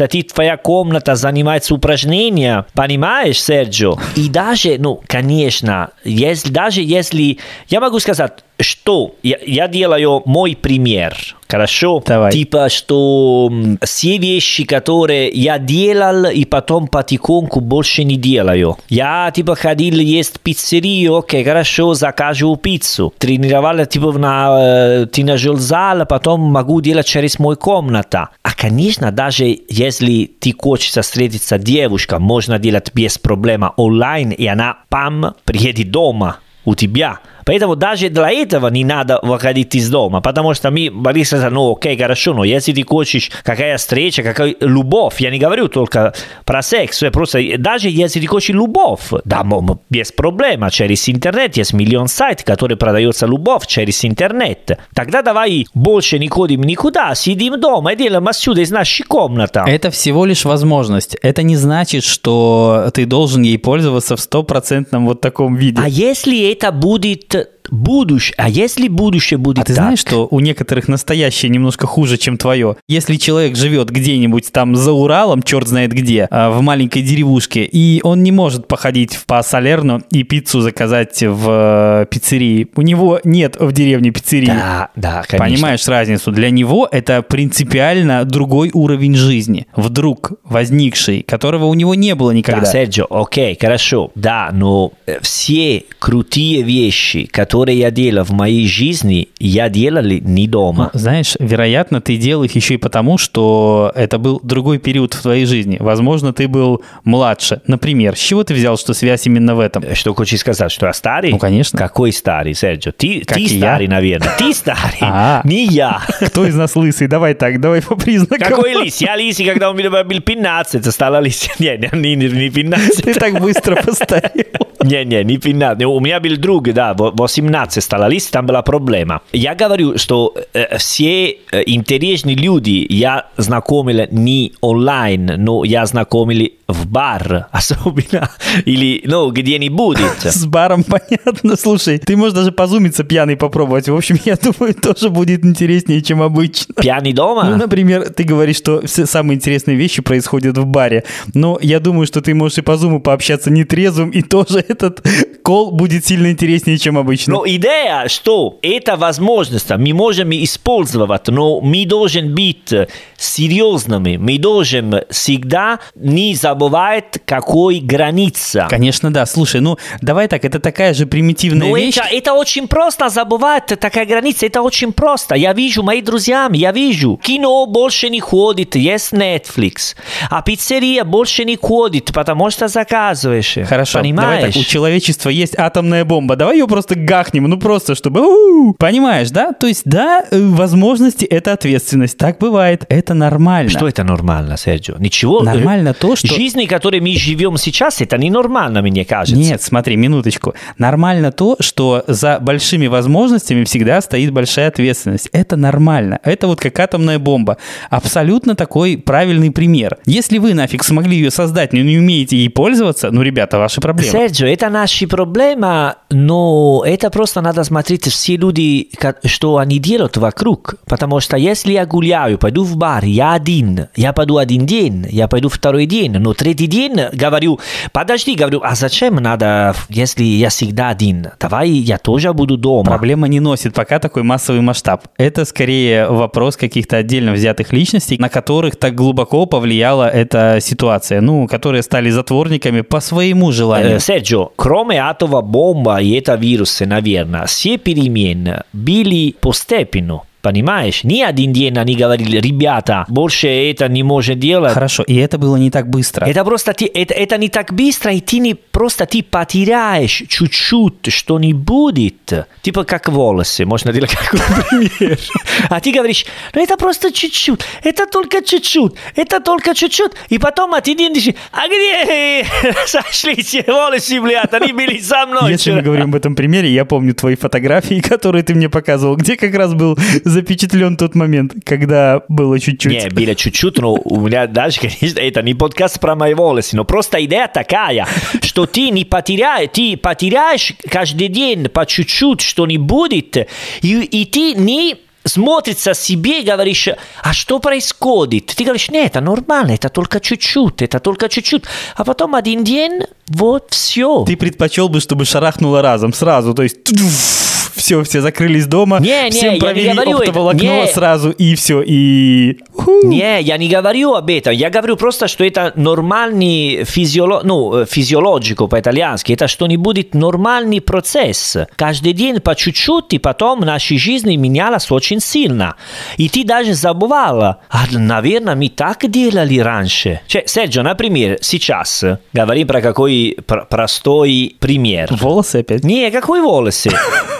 [SPEAKER 1] а ты твоя комната занимается упражнения, понимаешь, Серджио? И даже, ну, конечно, если, даже если, я могу сказать, что я, я делаю мой пример, хорошо?
[SPEAKER 2] Давай.
[SPEAKER 1] Типа, что все вещи, которые я делал и потом потихоньку больше не делаю. Я, типа, ходил есть пиццерию, окей, хорошо, закажу пиццу. Тренировал, типа, на э, тренажер зал, потом могу делать через мою комнату. А, конечно, даже если ты хочешь встретиться с девушкой, можно делать без проблема онлайн, и она, пам, приедет дома у тебя. Поэтому даже для этого не надо выходить из дома, потому что мы сказал, ну окей, хорошо, но если ты хочешь какая встреча, какая любовь, я не говорю только про секс, просто даже если ты хочешь любовь, да, без проблем, через интернет есть миллион сайтов, которые продается любовь через интернет. Тогда давай больше не ходим никуда, сидим дома и делаем отсюда из нашей комнаты.
[SPEAKER 2] Это всего лишь возможность. Это не значит, что ты должен ей пользоваться в стопроцентном вот таком виде.
[SPEAKER 1] А если это будет будущее, а если будущее будет
[SPEAKER 2] А ты
[SPEAKER 1] так?
[SPEAKER 2] знаешь, что у некоторых настоящее немножко хуже, чем твое? Если человек живет где-нибудь там за Уралом, черт знает где, а, в маленькой деревушке, и он не может походить по Салерну и пиццу заказать в э, пиццерии, у него нет в деревне пиццерии.
[SPEAKER 1] Да, да, конечно.
[SPEAKER 2] Понимаешь разницу? Для него это принципиально другой уровень жизни, вдруг возникший, которого у него не было никогда.
[SPEAKER 1] Да, Серджио, окей, хорошо, да, но э, все крутые вещи, которые я делал в моей жизни, я делал не дома.
[SPEAKER 2] Ну, Знаешь, вероятно, ты делал их еще и потому, что это был другой период в твоей жизни. Возможно, ты был младше. Например, с чего ты взял, что связь именно в этом?
[SPEAKER 1] Что хочешь сказать, что я старый?
[SPEAKER 2] Ну, конечно.
[SPEAKER 1] Какой старый, Серджио? Ты,
[SPEAKER 2] Как
[SPEAKER 1] ты
[SPEAKER 2] и я.
[SPEAKER 1] старый, наверное. Ты старый, *laughs* не я.
[SPEAKER 2] Кто из нас лысый? Давай так, давай по признакам.
[SPEAKER 1] Какой лис? Я лис, когда у меня был 15, стала лис. Не, не, не, не 15.
[SPEAKER 2] Ты так быстро *laughs* постарел.
[SPEAKER 1] Не, не, не 15. У меня был друг, да, в 18 стала лист, там была проблема. Я говорю, что э, все интересные люди я знакомил не онлайн, но я знакомил в бар, особенно, или, ну, где не будет.
[SPEAKER 2] С баром понятно. Слушай, ты можешь даже позумиться пьяный попробовать. В общем, я думаю, тоже будет интереснее, чем обычно.
[SPEAKER 1] Пьяный дома?
[SPEAKER 2] Ну, например, ты говоришь, что все самые интересные вещи происходят в баре. Но я думаю, что ты можешь и по зуму пообщаться нетрезвым, и тоже этот кол будет сильно интереснее, чем обычно.
[SPEAKER 1] Но идея, что это возможность, мы можем использовать, но мы должны быть серьезными, мы должны всегда не забывать, какой граница.
[SPEAKER 2] Конечно, да. Слушай, ну давай так, это такая же примитивная
[SPEAKER 1] Но
[SPEAKER 2] вещь.
[SPEAKER 1] это, это очень просто забывать такая граница, это очень просто. Я вижу мои друзья, я вижу. Кино больше не ходит, есть Netflix. А пиццерия больше не ходит, потому что заказываешь.
[SPEAKER 2] Хорошо,
[SPEAKER 1] Понимаешь?
[SPEAKER 2] давай так, у человечества есть атомная бомба, давай ее просто гахнем, ну просто чтобы... у-у-у. Понимаешь, да? То есть, да, э, возможности — это ответственность, так бывает, это нормально.
[SPEAKER 1] Что это нормально, Серджио? Ничего.
[SPEAKER 2] Нормально то, что...
[SPEAKER 1] Жизнь, в которой мы живем сейчас, это ненормально, мне кажется.
[SPEAKER 2] Нет, смотри, минуточку. Нормально то, что за большими возможностями всегда стоит большая ответственность. Это нормально. Это вот как атомная бомба. Абсолютно такой правильный пример. Если вы нафиг смогли ее создать, но не умеете ей пользоваться, ну, ребята, ваши проблемы.
[SPEAKER 1] Серджио, это наши проблемы, но это просто надо смотреть все люди, что они делают вокруг. Потому что если я гуляю, пойду в бар, я один, я пойду один день, я пойду второй день, но третий день говорю, подожди, говорю, а зачем надо, если я всегда один? Давай я тоже буду дома.
[SPEAKER 2] Проблема не носит пока такой массовый масштаб. Это скорее вопрос каких-то отдельно взятых личностей, на которых так глубоко повлияла эта ситуация, ну, которые стали затворниками по своему желанию.
[SPEAKER 1] Э, Серджио, кроме атова бомба и это вирусы, наверное, все перемены были постепенно. Понимаешь? Ни один день они говорили, ребята, больше это не может делать.
[SPEAKER 2] Хорошо, и это было не так быстро.
[SPEAKER 1] Это просто ты, это, это не так быстро, и ты не просто ты потеряешь чуть-чуть, что не будет. Типа как волосы, можно делать какой *laughs* пример. А ты говоришь, ну это просто чуть-чуть, это только чуть-чуть, это только чуть-чуть. И потом а ты говоришь, а где *laughs* сошлись волосы, блядь, они были со мной.
[SPEAKER 2] Если мы
[SPEAKER 1] вчера».
[SPEAKER 2] говорим об этом примере, я помню твои фотографии, *laughs* которые ты мне показывал, где как раз был запечатлен тот момент, когда было чуть-чуть.
[SPEAKER 1] Не, было чуть-чуть, но у меня даже, *laughs* конечно, это не подкаст про мои волосы, но просто идея такая, что ты не потеряешь, ты потеряешь каждый день по чуть-чуть, что не будет, и, и ты не смотрится себе и говоришь, а что происходит? Ты говоришь, нет, это нормально, это только чуть-чуть, это только чуть-чуть. А потом один день, вот все.
[SPEAKER 2] Ты предпочел бы, чтобы шарахнуло разом, сразу, то есть все, все закрылись дома,
[SPEAKER 1] Не, не,
[SPEAKER 2] всем
[SPEAKER 1] я не
[SPEAKER 2] провели
[SPEAKER 1] говорю это.
[SPEAKER 2] оптоволокно
[SPEAKER 1] Не.
[SPEAKER 2] сразу, и все, и... Ху.
[SPEAKER 1] Не, я не говорю об этом. Я говорю просто, что это нормальный физиоло... ну, э, физиологико по-итальянски. Это что-нибудь нормальный процесс. Каждый день по чуть-чуть, и потом наша жизнь менялась очень сильно. И ты даже забывала. А, наверное, мы так делали раньше. Cioè, Серджо, например, сейчас говорим про какой пр- простой пример.
[SPEAKER 2] Волосы опять?
[SPEAKER 1] Не, какой волосы?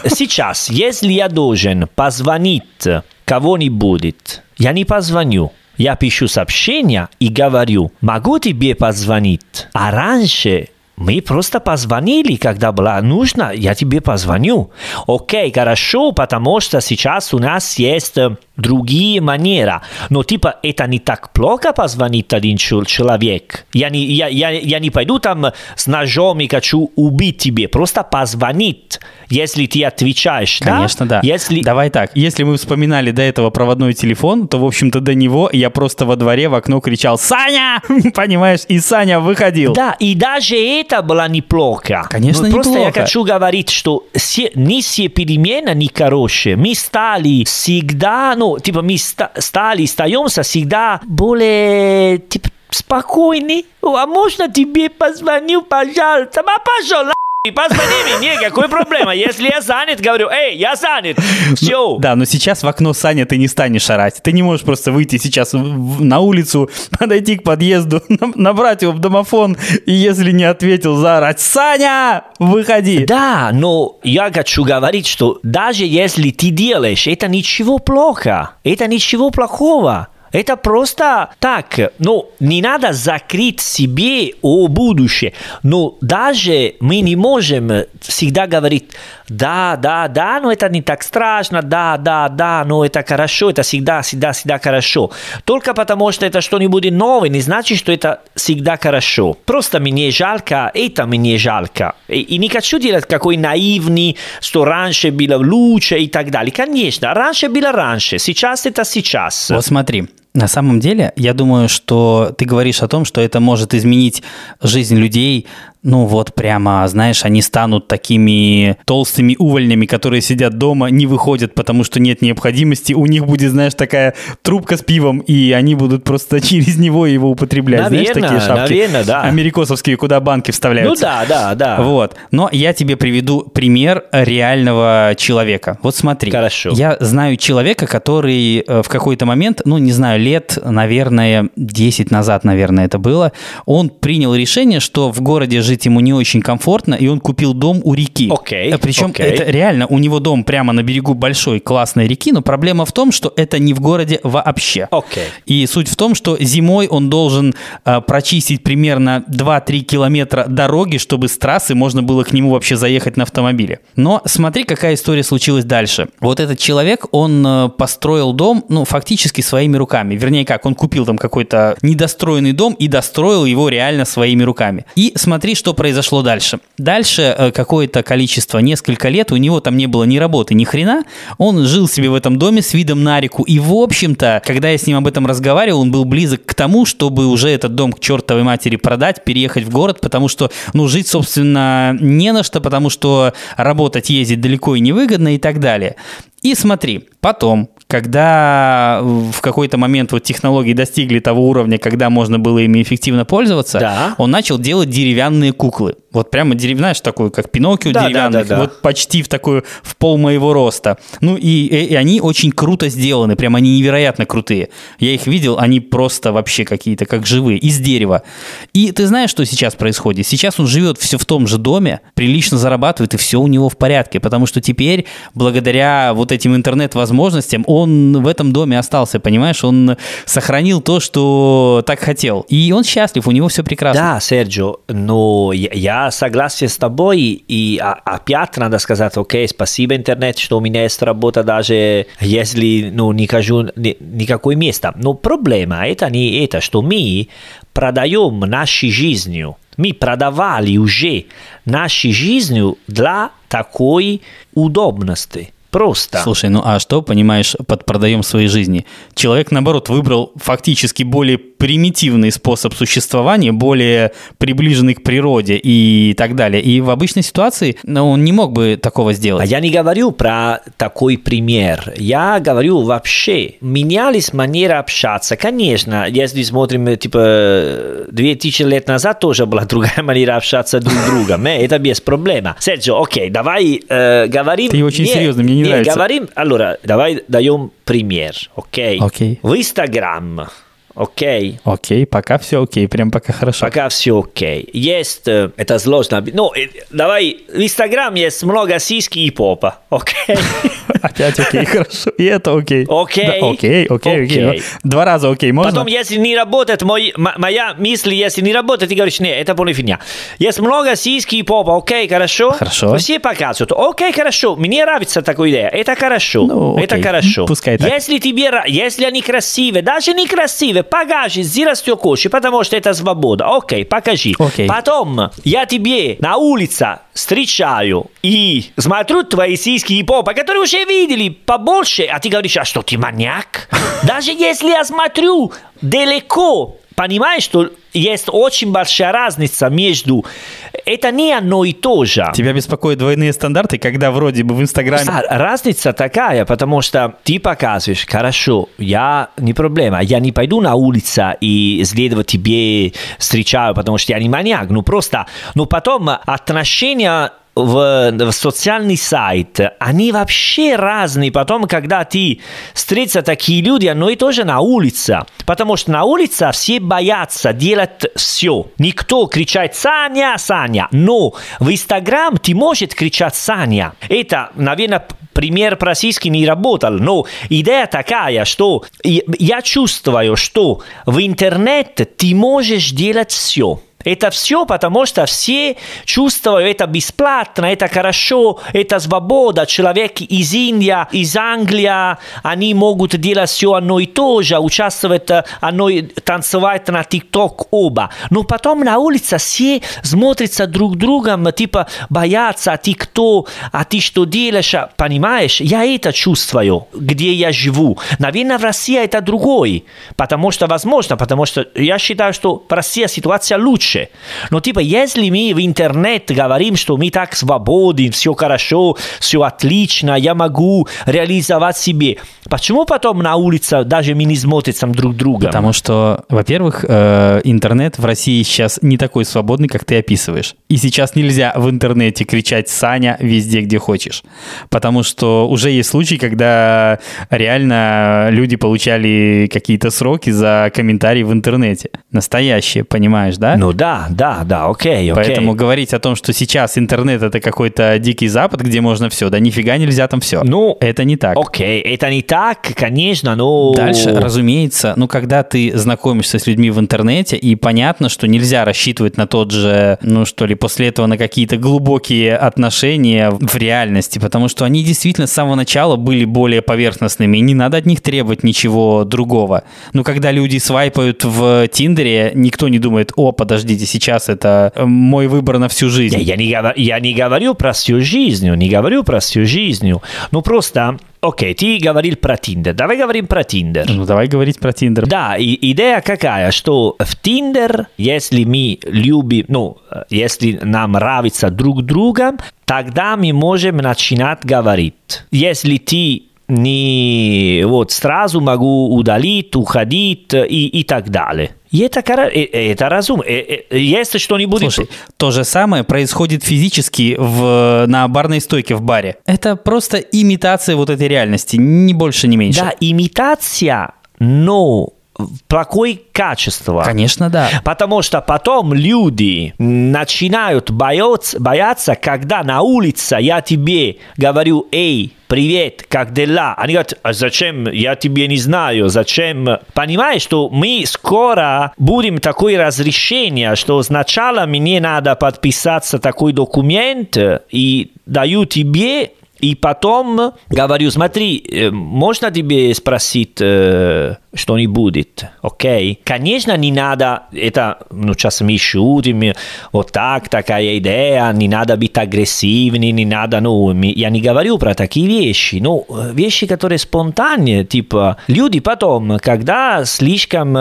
[SPEAKER 1] Сейчас, *laughs* если я должен позвонить кого-нибудь, я не позвоню. Я пишу сообщение и говорю, могу тебе позвонить? А раньше мы просто позвонили, когда было нужно, я тебе позвоню. Окей, хорошо, потому что сейчас у нас есть э, другие манеры. Но типа это не так плохо позвонить один чел- человек. Я не, я, я, я не пойду там с ножом и хочу убить тебе. Просто позвонить, если ты отвечаешь. да?
[SPEAKER 2] Конечно, да.
[SPEAKER 1] Если...
[SPEAKER 2] Давай так, если мы вспоминали до этого проводной телефон, то, в общем-то, до него я просто во дворе в окно кричал «Саня!» *laughs* Понимаешь? И Саня выходил.
[SPEAKER 1] Да, и даже это было неплохо.
[SPEAKER 2] Конечно,
[SPEAKER 1] Но Просто я
[SPEAKER 2] неплохо.
[SPEAKER 1] хочу говорить, что все, не все перемены не хорошие. Мы стали всегда, ну, типа, мы ста- стали, остаемся всегда более, типа, спокойны. А можно тебе позвоню, пожалуйста? А, пошел, нахуй, позвони мне, какой проблема? Если я занят, говорю, эй, я занят. Все.
[SPEAKER 2] Да, но сейчас в окно Саня ты не станешь орать. Ты не можешь просто выйти сейчас в- в- на улицу, *laughs* подойти к подъезду, *laughs* на- набрать его в домофон, и если не ответил, заорать «Саня, выходи!»
[SPEAKER 1] Да, но я хочу говорить, что даже если ты делаешь, это ничего плохо, это ничего плохого. Это просто так. Ну, не надо закрыть себе о будущем. Но даже мы не можем всегда говорить, да, да, да, но это не так страшно, да, да, да, но это хорошо, это всегда, всегда, всегда хорошо. Только потому, что это что-нибудь новое, не значит, что это всегда хорошо. Просто мне жалко, это мне жалко. И, и не хочу делать какой наивный, что раньше было лучше и так далее. Конечно, раньше было раньше, сейчас это сейчас.
[SPEAKER 2] Вот смотри, на самом деле, я думаю, что ты говоришь о том, что это может изменить жизнь людей, ну вот прямо, знаешь, они станут такими толстыми увольнями, которые сидят дома, не выходят, потому что нет необходимости. У них будет, знаешь, такая трубка с пивом, и они будут просто *laughs* через него его употреблять. знаешь,
[SPEAKER 1] Наверно,
[SPEAKER 2] такие шапки
[SPEAKER 1] наверно, да.
[SPEAKER 2] америкосовские, куда банки
[SPEAKER 1] Ну
[SPEAKER 2] вставляются.
[SPEAKER 1] да, да, да.
[SPEAKER 2] Вот. Но я тебе приведу пример реального человека. Вот смотри.
[SPEAKER 1] Хорошо.
[SPEAKER 2] Я знаю человека, который э, в какой-то момент, ну, не знаю, лет, наверное, 10 назад, наверное, это было, он принял решение, что в городе жить ему не очень комфортно, и он купил дом у реки.
[SPEAKER 1] Окей,
[SPEAKER 2] Э, Причем
[SPEAKER 1] окей.
[SPEAKER 2] это реально, у него дом прямо на берегу большой классной реки, но проблема в том, что это не в городе вообще.
[SPEAKER 1] Окей.
[SPEAKER 2] И суть в том, что зимой он должен э, прочистить примерно 2-3 километра дороги, чтобы с трассы можно было к нему вообще заехать на автомобиле. Но смотри, какая история случилась дальше. Вот этот человек, он э, построил дом, ну, фактически своими руками. Вернее, как, он купил там какой-то недостроенный дом и достроил его реально своими руками. И смотри, что произошло дальше. Дальше э, какое-то количество, несколько лет, у него там не было ни работы, ни хрена. Он жил себе в этом доме с видом на реку. И, в общем-то, когда я с ним об этом разговаривал, он был близок к тому, чтобы уже этот дом к чертовой матери продать, переехать в город, потому что, ну, жить, собственно, не на что, потому что работать, ездить далеко и невыгодно и так далее. И смотри, потом, когда в какой-то момент вот технологии достигли того уровня, когда можно было ими эффективно пользоваться,
[SPEAKER 1] Да.
[SPEAKER 2] он начал делать деревянные куклы. Вот прямо дерев... знаешь, такую, как Пиноккио
[SPEAKER 1] Да, да,
[SPEAKER 2] деревянных,
[SPEAKER 1] да, да.
[SPEAKER 2] вот почти в такую, в пол моего роста. Ну и, и- и они очень круто сделаны, прям они невероятно крутые. Я их видел, они просто вообще какие-то как живые, из дерева. И ты знаешь, что сейчас происходит? Сейчас он живет все в том же доме, прилично зарабатывает, и все у него в порядке, потому что теперь, благодаря вот этим интернет-возможностям, он в этом доме остался, понимаешь? Он сохранил то, что так хотел. И он счастлив, у него все прекрасно.
[SPEAKER 1] Да, Серджо, но я, я согласен с тобой, и а- опять надо сказать, окей, спасибо интернет, что у меня есть работа, даже если ну, не хожу ни, никакое место. Но проблема это не это, что мы продаем нашей жизнью. Мы продавали уже нашей жизнью для такой удобности. Просто.
[SPEAKER 2] Слушай, ну а что понимаешь под продаем своей жизни? Человек, наоборот, выбрал фактически более примитивный способ существования, более приближенный к природе и так далее. И в обычной ситуации ну, он не мог бы такого сделать.
[SPEAKER 1] А я не говорю про такой пример. Я говорю вообще. Менялись манеры общаться. Конечно, если смотрим, типа, 2000 лет назад тоже была *laughs* другая манера общаться друг с другом. Это без проблем. Серджио, окей, давай э, говорим...
[SPEAKER 2] Ты очень серьезно, мне не,
[SPEAKER 1] не
[SPEAKER 2] нравится.
[SPEAKER 1] говорим... Allora, давай даем пример, окей?
[SPEAKER 2] Окей.
[SPEAKER 1] В Инстаграм, окей?
[SPEAKER 2] Окей, пока все окей, прям пока хорошо.
[SPEAKER 1] Пока все окей. Есть, э, это сложно. Ну, э, давай, в Инстаграм есть много сиськи и попа, окей? *laughs*
[SPEAKER 2] Опять окей, хорошо. И это окей.
[SPEAKER 1] Окей.
[SPEAKER 2] Да, окей, окей, окей. Два раза окей, можно?
[SPEAKER 1] Потом, если не работает мой, моя мысль, если не работает, ты говоришь, нет, это полная фигня. Есть много сиськи и попа, окей, хорошо?
[SPEAKER 2] Хорошо.
[SPEAKER 1] Все показывают, окей, хорошо, мне нравится такая идея, это хорошо,
[SPEAKER 2] Ну,
[SPEAKER 1] это хорошо.
[SPEAKER 2] пускай так.
[SPEAKER 1] Если тебе, если они красивые, даже не красивые, покажи, зирастё коши, потому что это свобода, окей, покажи.
[SPEAKER 2] Окей.
[SPEAKER 1] Потом я тебе на улице встречаю и смотрю твои сиськи и попа, которые уже видели побольше, а ты говоришь, а что ты маньяк? Даже если я смотрю далеко, понимаешь, что есть очень большая разница между... Это не одно и то же.
[SPEAKER 2] Тебя беспокоят двойные стандарты, когда вроде бы в Инстаграме...
[SPEAKER 1] А, разница такая, потому что ты показываешь, хорошо, я не проблема, я не пойду на улицу и следовать тебе встречаю, потому что я не маньяк, ну просто, ну потом отношения в, в социальный сайт, они вообще разные. Потом, когда ты встретятся такие люди, оно и тоже на улице. Потому что на улице все боятся делать все. Никто кричать «Саня, Саня!» Но в Инстаграм ты можешь кричать «Саня». Это, наверное, пример про сиськи не работал, но идея такая, что я чувствую, что в интернете ты можешь делать все. Это все потому, что все чувствуют это бесплатно, это хорошо, это свобода. Человек из Индии, из Англии, они могут делать все одно и то же, участвовать одно и танцевать на ТикТок оба. Но потом на улице все смотрятся друг другом, типа боятся, а ты кто, а ты что делаешь, понимаешь? Я это чувствую, где я живу. Наверное, в России это другой, потому что, возможно, потому что я считаю, что в России ситуация лучше. Но типа, если мы в интернет говорим, что мы так свободны, все хорошо, все отлично, я могу реализовать себе, почему потом на улице даже мы не смотримся друг друга?
[SPEAKER 2] Потому что, во-первых, э, интернет в России сейчас не такой свободный, как ты описываешь. И сейчас нельзя в интернете кричать «Саня» везде, где хочешь. Потому что уже есть случаи, когда реально люди получали какие-то сроки за комментарии в интернете. Настоящие, понимаешь, да?
[SPEAKER 1] Ну да, да, да, окей, окей.
[SPEAKER 2] Поэтому говорить о том, что сейчас интернет это какой-то дикий запад, где можно все, да нифига нельзя там все.
[SPEAKER 1] Ну,
[SPEAKER 2] это не так.
[SPEAKER 1] Окей, это не так, конечно, но...
[SPEAKER 2] Дальше, разумеется, ну, когда ты знакомишься с людьми в интернете, и понятно, что нельзя рассчитывать на тот же, ну, что ли, после этого на какие-то глубокие отношения в реальности, потому что они действительно с самого начала были более поверхностными, и не надо от них требовать ничего другого. Но когда люди свайпают в Тиндере, никто не думает, о, подождите, сейчас это э, мой выбор на всю жизнь.
[SPEAKER 1] Не, я, не, я не говорю про всю жизнь, не говорю про всю жизнь. Ну просто, окей, ты говорил про Тиндер, давай говорим про Тиндер.
[SPEAKER 2] Ну, давай говорить про Тиндер.
[SPEAKER 1] Да, и идея какая, что в Тиндер, если мы любим, ну, если нам нравится друг другом, тогда мы можем начинать говорить. Если ты не вот сразу могу удалить, уходить и, и так далее. И это, это разум. Э, э, Если что-нибудь...
[SPEAKER 2] Слушай, то же самое происходит физически в, на барной стойке в баре. Это просто имитация вот этой реальности, ни больше, ни меньше.
[SPEAKER 1] Да, имитация, но плохое качество.
[SPEAKER 2] Конечно, да.
[SPEAKER 1] Потому что потом люди начинают бояться, бояться, когда на улице я тебе говорю, эй, привет, как дела? Они говорят, а зачем? Я тебе не знаю, зачем? Понимаешь, что мы скоро будем такое разрешение, что сначала мне надо подписаться такой документ и даю тебе и потом говорю, смотри, э, можно тебе спросить, э, что не будет, окей? Конечно, не надо, это, ну, сейчас мы шутим, вот так, такая идея, не надо быть агрессивным, не надо, ну, я не говорю про такие вещи, ну, вещи, которые спонтанные, типа, люди потом, когда слишком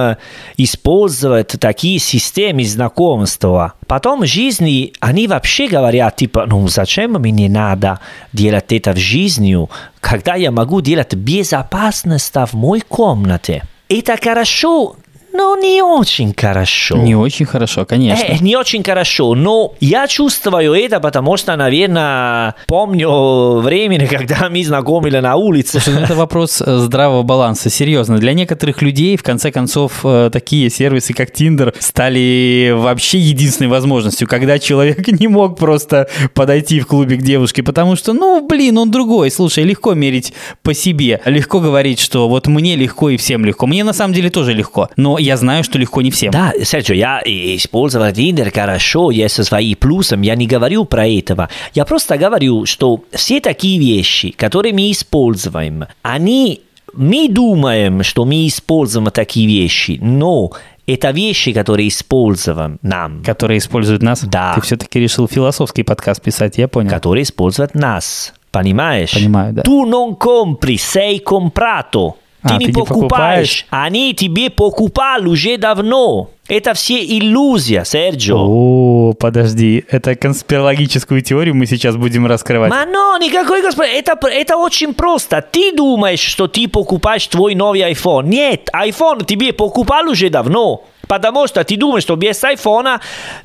[SPEAKER 1] используют такие системы знакомства, потом в жизни они вообще говорят, типа, ну, зачем мне надо делать это в жизни, когда я могу делать безопасность в моей комнате. Это хорошо, но не очень хорошо.
[SPEAKER 2] Не очень хорошо, конечно.
[SPEAKER 1] Э, не очень хорошо, но я чувствую это, потому что, наверное, помню время, *laughs* когда мы знакомили на улице.
[SPEAKER 2] Слушай, ну это вопрос э, здравого баланса, серьезно. Для некоторых людей, в конце концов, э, такие сервисы, как Tinder, стали вообще единственной возможностью, когда человек *laughs* не мог просто подойти в клубе к девушке, потому что, ну, блин, он другой. Слушай, легко мерить по себе, легко говорить, что вот мне легко и всем легко. Мне на самом деле тоже легко, но я знаю, что легко не всем.
[SPEAKER 1] Да, Серджио, я использовал Tinder хорошо, есть свои плюсы, я не говорю про этого. Я просто говорю, что все такие вещи, которые мы используем, они мы думаем, что мы используем такие вещи, но это вещи, которые используем нам.
[SPEAKER 2] Которые используют нас?
[SPEAKER 1] Да.
[SPEAKER 2] Ты все-таки решил философский подкаст писать, я понял.
[SPEAKER 1] Которые используют нас. Понимаешь?
[SPEAKER 2] Понимаю, да.
[SPEAKER 1] Tu non compri, sei comprato. Ты
[SPEAKER 2] А,
[SPEAKER 1] не
[SPEAKER 2] ты не
[SPEAKER 1] покупаешь,
[SPEAKER 2] покупаешь?
[SPEAKER 1] они тебе покупали уже давно. Это все иллюзия, Серджио.
[SPEAKER 2] О, подожди, это конспирологическую теорию мы сейчас будем раскрывать.
[SPEAKER 1] Ma no, никакой господи, это, это очень просто. Ты думаешь, что ты покупаешь твой новый iPhone. Нет, iPhone тебе покупал уже давно. Потому что ты думаешь, что без айфона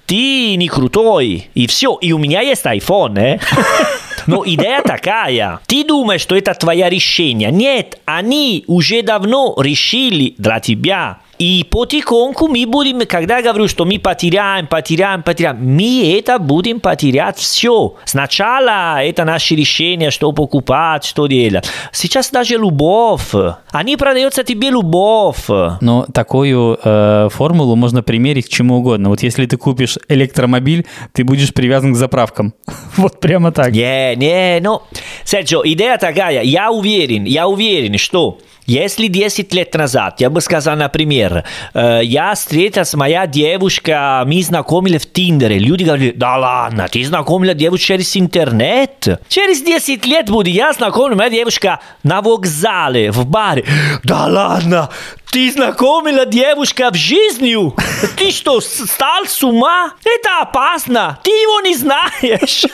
[SPEAKER 1] ты не крутой. И все. И у меня есть iPhone, э? *laughs* Но идея такая. Ты думаешь, что это твое решение. Нет, они уже давно решили для тебя. И потихоньку мы будем, когда я говорю, что мы потеряем, потеряем, потеряем, мы это будем потерять все. Сначала это наше решение, что покупать, что делать. Сейчас даже любовь. Они продаются тебе любовь.
[SPEAKER 2] Но такую э, формулу можно примерить к чему угодно. Вот если ты купишь электромобиль, ты будешь привязан к заправкам. *laughs* Вот прямо так.
[SPEAKER 1] Не, не, ну, Серджио, идея такая, я уверен, я уверен, что если 10 лет назад, я бы сказал, например, э, я встретилась, моя девушка, мы знакомили в Тиндере, люди говорили, да ладно, ты знакомила девушку через интернет? Через 10 лет буду я знакомлю, моя девушка на вокзале, в баре. Да ладно, ты знакомила девушка в жизни? Ты что, стал с ума? Это опасно, ты его не знаешь.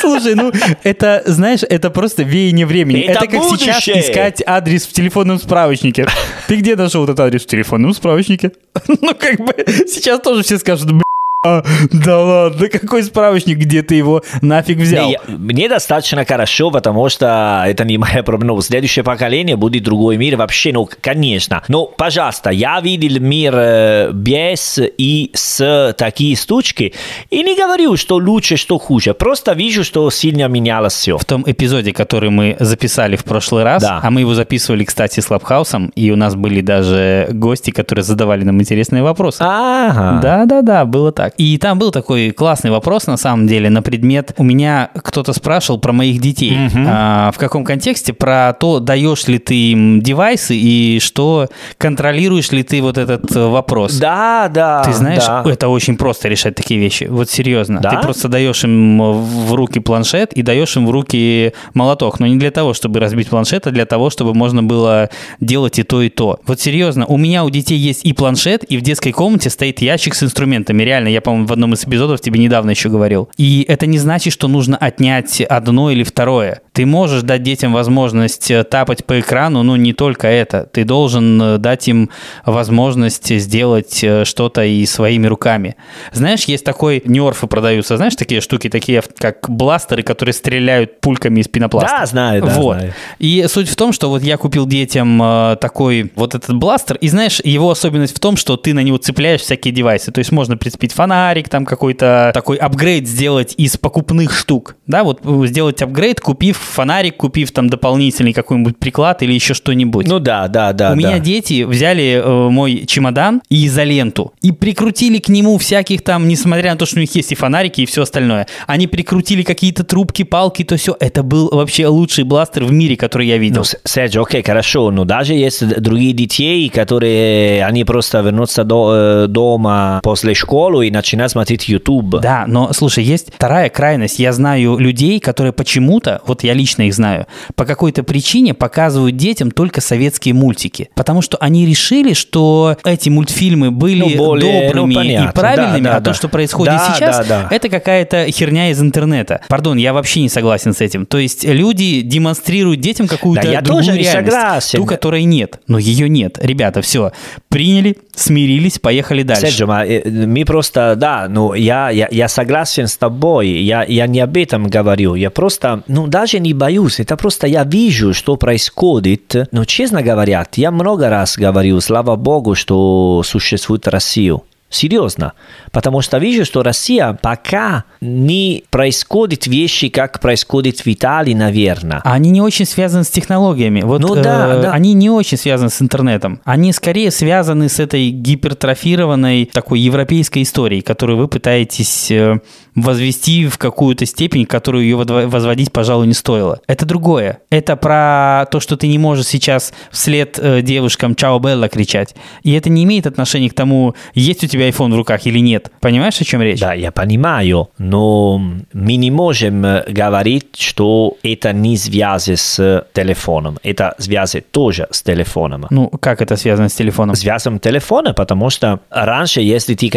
[SPEAKER 2] Слушай, ну это, знаешь, это просто веяние времени.
[SPEAKER 1] Это
[SPEAKER 2] Это, как сейчас
[SPEAKER 1] будущее.
[SPEAKER 2] искать адрес в телефонном справочнике. Ты где нашел этот адрес в телефонном справочнике? *laughs* Ну, как бы, сейчас тоже все скажут, «Бля, а, да ладно, какой справочник, где ты его нафиг взял?
[SPEAKER 1] Не, я- мне достаточно хорошо, потому что это не моя проблема. Ну, Следующее поколение будет другой мир вообще, ну, конечно. Но, пожалуйста, я видел мир э, без и с такие штучки. И не говорю, что лучше, что хуже. Просто вижу, что сильно менялось все.
[SPEAKER 2] В том эпизоде, который мы записали в прошлый раз,
[SPEAKER 1] Да.
[SPEAKER 2] а мы его записывали, кстати, с Лабхаусом, и у нас были даже гости, которые задавали нам интересные вопросы.
[SPEAKER 1] Ага.
[SPEAKER 2] Да-да-да, было так. И там был такой классный вопрос, на самом деле, на предмет... У меня кто-то спрашивал про моих детей. А, в каком контексте? Про то, даешь ли ты им девайсы и что контролируешь ли ты вот этот э, вопрос.
[SPEAKER 1] Да, да.
[SPEAKER 2] Ты знаешь,
[SPEAKER 1] да.
[SPEAKER 2] это очень просто решать такие вещи. Вот серьезно.
[SPEAKER 1] Да?
[SPEAKER 2] Ты просто даешь им в руки планшет и даешь им в руки молоток. Но не для того, чтобы разбить планшет, а для того, чтобы можно было делать и то, и то. Вот серьезно, у меня у детей есть и планшет, и в детской комнате стоит ящик с инструментами. Реально, я, по-моему, в одном из эпизодов тебе недавно еще говорил. И это не значит, что нужно отнять одно или второе. Ты можешь дать детям возможность э, тапать по экрану, но не только это. Ты должен э, дать им возможность сделать э, что-то и своими руками. Знаешь, есть такой, нерфы продаются, знаешь, такие штуки, такие как бластеры, которые стреляют пульками из пенопласта.
[SPEAKER 1] Да, знаю, да,
[SPEAKER 2] Вот.
[SPEAKER 1] знаю.
[SPEAKER 2] И суть в том, что вот я купил детям такой вот этот бластер, и знаешь, его особенность в том, что ты на него цепляешь всякие девайсы. То есть можно прицепить фонарик, там какой-то такой апгрейд сделать из покупных штук. Да, вот сделать апгрейд, купив фонарик, купив там дополнительный какой-нибудь приклад или еще что-нибудь.
[SPEAKER 1] Ну да, да, да.
[SPEAKER 2] У
[SPEAKER 1] да.
[SPEAKER 2] меня дети взяли э, мой чемодан и изоленту и прикрутили к нему всяких там, несмотря на то, что у них есть и фонарики, и все остальное, они прикрутили какие-то трубки, палки, то все. Это был вообще лучший бластер в мире, который я видел.
[SPEAKER 1] Ну, Серджи, окей, хорошо, но даже есть другие детей, которые, они просто вернутся до, э, дома после школы и начинают смотреть YouTube.
[SPEAKER 2] Да, но слушай, есть вторая крайность. Я знаю людей, которые почему-то, вот я лично их знаю, по какой-то причине показывают детям только советские мультики. Потому что они решили, что эти мультфильмы были
[SPEAKER 1] Ну, более,
[SPEAKER 2] добрыми
[SPEAKER 1] ну, понятно.
[SPEAKER 2] и правильными,
[SPEAKER 1] Да, да,
[SPEAKER 2] а то,
[SPEAKER 1] да.
[SPEAKER 2] что происходит
[SPEAKER 1] Да,
[SPEAKER 2] сейчас,
[SPEAKER 1] да, да.
[SPEAKER 2] это какая-то херня из интернета. Пардон, я вообще не согласен с этим. То есть люди демонстрируют детям какую-то
[SPEAKER 1] Да, я
[SPEAKER 2] другую
[SPEAKER 1] тоже не
[SPEAKER 2] реальность,
[SPEAKER 1] согласен.
[SPEAKER 2] ту, которой нет. Но ее нет. Ребята, все, приняли, смирились, поехали дальше.
[SPEAKER 1] Серджи, ма, э, мы просто, да, ну, я, я, я согласен с тобой, я, я не об этом говорю, я просто, ну, даже не боюсь, это просто я вижу, что происходит, но, честно говоря, я много раз говорю, слава богу, что существует Россия. Серьезно. Потому что вижу, что Россия пока не происходит вещи, как происходит в Италии, наверное.
[SPEAKER 2] А Они не очень связаны с технологиями. Вот,
[SPEAKER 1] Ну да,
[SPEAKER 2] э,
[SPEAKER 1] да.
[SPEAKER 2] Они не очень связаны с интернетом. Они скорее связаны с этой гипертрофированной такой европейской историей, которую вы пытаетесь э, возвести в какую-то степень, которую ее возводить, пожалуй, не стоило. Это другое. Это про то, что ты не можешь сейчас вслед э, девушкам «Чао, Белла» кричать. И это не имеет отношения к тому, есть у тебя iPhone в руках или нет. Понимаешь, о чем речь?
[SPEAKER 1] Да, я понимаю, но мы не можем э, говорить, что это не связи с телефоном. Это связи тоже с телефоном.
[SPEAKER 2] Ну, как это связано с телефоном?
[SPEAKER 1] Связом телефона, потому что раньше, если ты,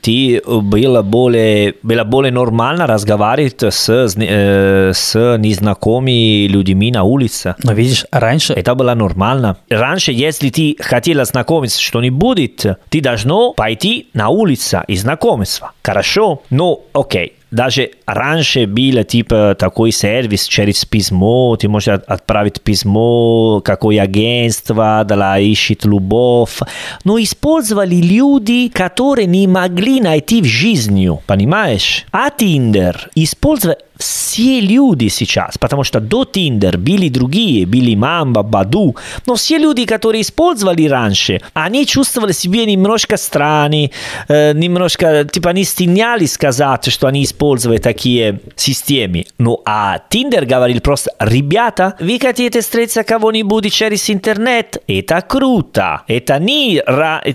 [SPEAKER 1] ты было более, было более нормально разговаривать с, э, с незнакомыми людьми на улице.
[SPEAKER 2] Но видишь, раньше
[SPEAKER 1] Это было нормально. Раньше, если ты хотела знакомиться что-нибудь, ты должно пойти на улицу и знакомиться. Хорошо? Ну, окей. Даже раньше был типа такой сервис через письмо, ты можешь от- отправить письмо, какое агентство, да, ищет любовь. Но использовали люди, которые не могли найти в жизни, понимаешь? А Тиндер использовали все люди сейчас, потому что до Тиндер были другие, были Мамба, Баду, но все люди, которые использовали раньше, они чувствовали себя немножко странно, э, немножко, типа, они стеснялись сказать, что они используют такие системы. Ну, а Тиндер говорил просто, ребята, вы хотите встретиться кого-нибудь через интернет? Это круто. Это не,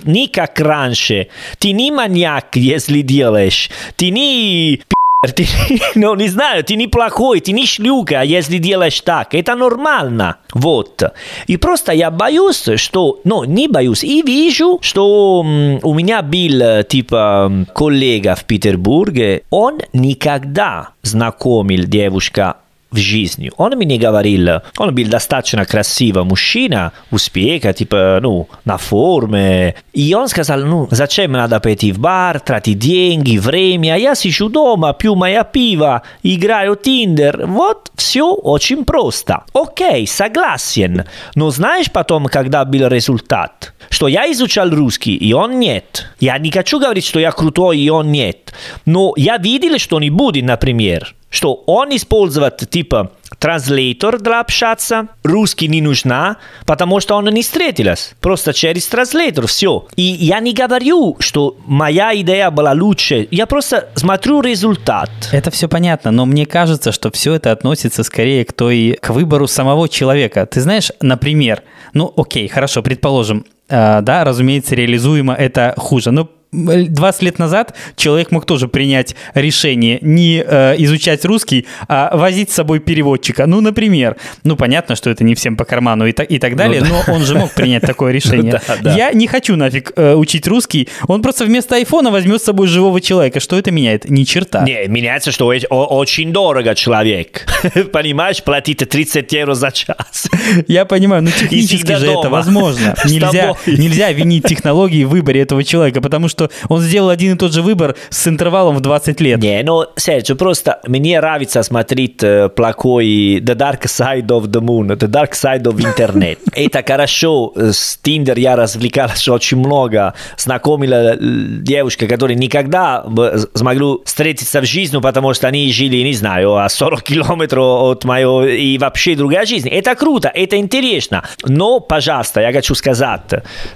[SPEAKER 1] не как раньше. Ты не маньяк, если делаешь. Ты не ты, ну, не знаю, ты неплохой, ты не шлюка, если делаешь так. Это нормально. Вот. И просто я боюсь, что... Ну, не боюсь. И вижу, что у меня был, типа, коллега в Петербурге. Он никогда знакомил девушка в жизни. Он мне говорил, он был достаточно красивый мужчина, успеха, типа, ну, на форме. И он сказал, ну, зачем надо пойти в бар, тратить деньги, время, я сижу дома, пью моя пиво, играю Тиндер. Вот, все очень просто. Окей, согласен. Но знаешь потом, когда был результат? Что я изучал русский, и он нет. Я не хочу говорить, что я крутой, и он нет. Но я видел что-нибудь, например, что он использует типа транслейтор для общаться, русский не нужна, потому что он не встретилась. Просто через транслейтор, все. И я не говорю, что моя идея была лучше, я просто смотрю результат.
[SPEAKER 2] Это все понятно, но мне кажется, что все это относится скорее к той, к выбору самого человека. Ты знаешь, например, ну окей, хорошо, предположим, э, да, разумеется, реализуемо это хуже, но 20 лет назад человек мог тоже принять решение не э, изучать русский, а возить с собой переводчика. Ну, например. Ну, понятно, что это не всем по карману и, та- и так далее,
[SPEAKER 1] Ну
[SPEAKER 2] но он же мог принять такое *laughs* решение.
[SPEAKER 1] да, да.
[SPEAKER 2] Я не хочу нафиг э, учить русский. Он просто вместо айфона возьмет с собой живого человека. Что это меняет? Ни черта.
[SPEAKER 1] Не, меняется, что очень дорого человек. *laughs* Понимаешь, платить 30 евро за час. *laughs*
[SPEAKER 2] Я понимаю, но технически
[SPEAKER 1] всегда
[SPEAKER 2] же это возможно. Нельзя винить технологии в выборе этого человека, потому что что он сделал один и тот же выбор с интервалом в 20 лет.
[SPEAKER 1] Не, ну, Серджо, просто мне нравится смотреть э, плохой The Dark Side of the Moon, The Dark Side of Internet. *laughs* Это хорошо. С Tinder я развлекался очень много. Знакомила э, девушка, которая никогда смогла встретиться в жизни, потому что они жили, не знаю, а 40 *laughs* километров от моего и вообще другая жизнь. Это круто, это интересно. Но, пожалуйста, я хочу сказать,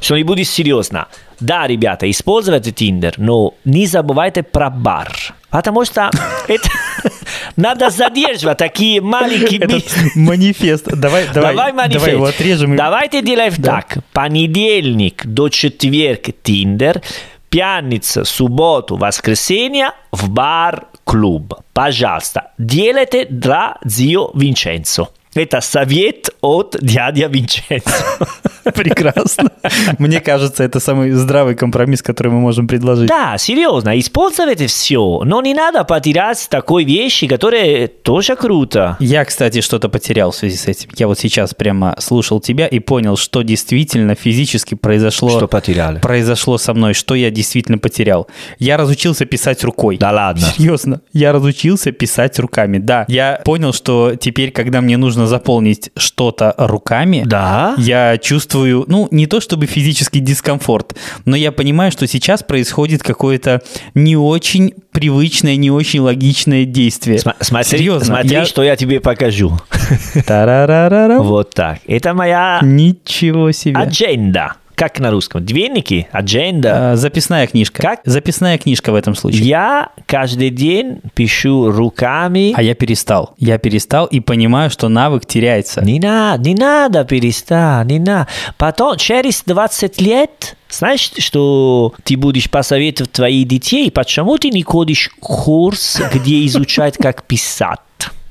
[SPEAKER 1] что не будет серьезно. Да, ребята, используйте Tinder, но не забывайте про бар. Потому что *laughs* это *laughs* надо задерживать такие маленькие
[SPEAKER 2] Это манифест. Давай, *laughs* давай,
[SPEAKER 1] Давай манифест.
[SPEAKER 2] давай его отрежем.
[SPEAKER 1] Давайте делаем
[SPEAKER 2] Да.
[SPEAKER 1] так. Понедельник до четверг Тиндер, пятница, субботу, воскресенье в бар-клуб. Пожалуйста, делайте для Зио Винченцо. Это совет от дядя Винченцо. *laughs*
[SPEAKER 2] Прекрасно. Мне кажется, это самый здравый компромисс, который мы можем предложить.
[SPEAKER 1] Да, серьезно, используйте все, но не надо потерять такой вещи, которые тоже круто.
[SPEAKER 2] Я, кстати, что-то потерял в связи с этим. Я вот сейчас прямо слушал тебя и понял, что действительно физически произошло.
[SPEAKER 1] Что потеряли?
[SPEAKER 2] Произошло со мной, что я действительно потерял. Я разучился писать рукой.
[SPEAKER 1] Да ладно.
[SPEAKER 2] Серьезно, я разучился писать руками. Да, я понял, что теперь, когда мне нужно заполнить что-то руками,
[SPEAKER 1] Да?
[SPEAKER 2] я чувствую, ну, не то чтобы физический дискомфорт, но я понимаю, что сейчас происходит какое-то не очень привычное, не очень логичное действие.
[SPEAKER 1] Сма- Смотри,
[SPEAKER 2] Серьезно,
[SPEAKER 1] смотри
[SPEAKER 2] я-
[SPEAKER 1] что я тебе покажу. *laughs* Вот так. Это моя
[SPEAKER 2] Ничего себе.
[SPEAKER 1] адженда. Как на русском? Дневники? Адженда.
[SPEAKER 2] А, Записная книжка.
[SPEAKER 1] Как?
[SPEAKER 2] Записная книжка в этом случае.
[SPEAKER 1] Я каждый день пишу руками.
[SPEAKER 2] А я перестал. Я перестал и понимаю, что навык теряется.
[SPEAKER 1] Не надо, не надо перестать, не надо. Потом, через 20 лет, знаешь, что ты будешь посоветовать твоих детей, почему ты не ходишь в курс, где изучать, как писать?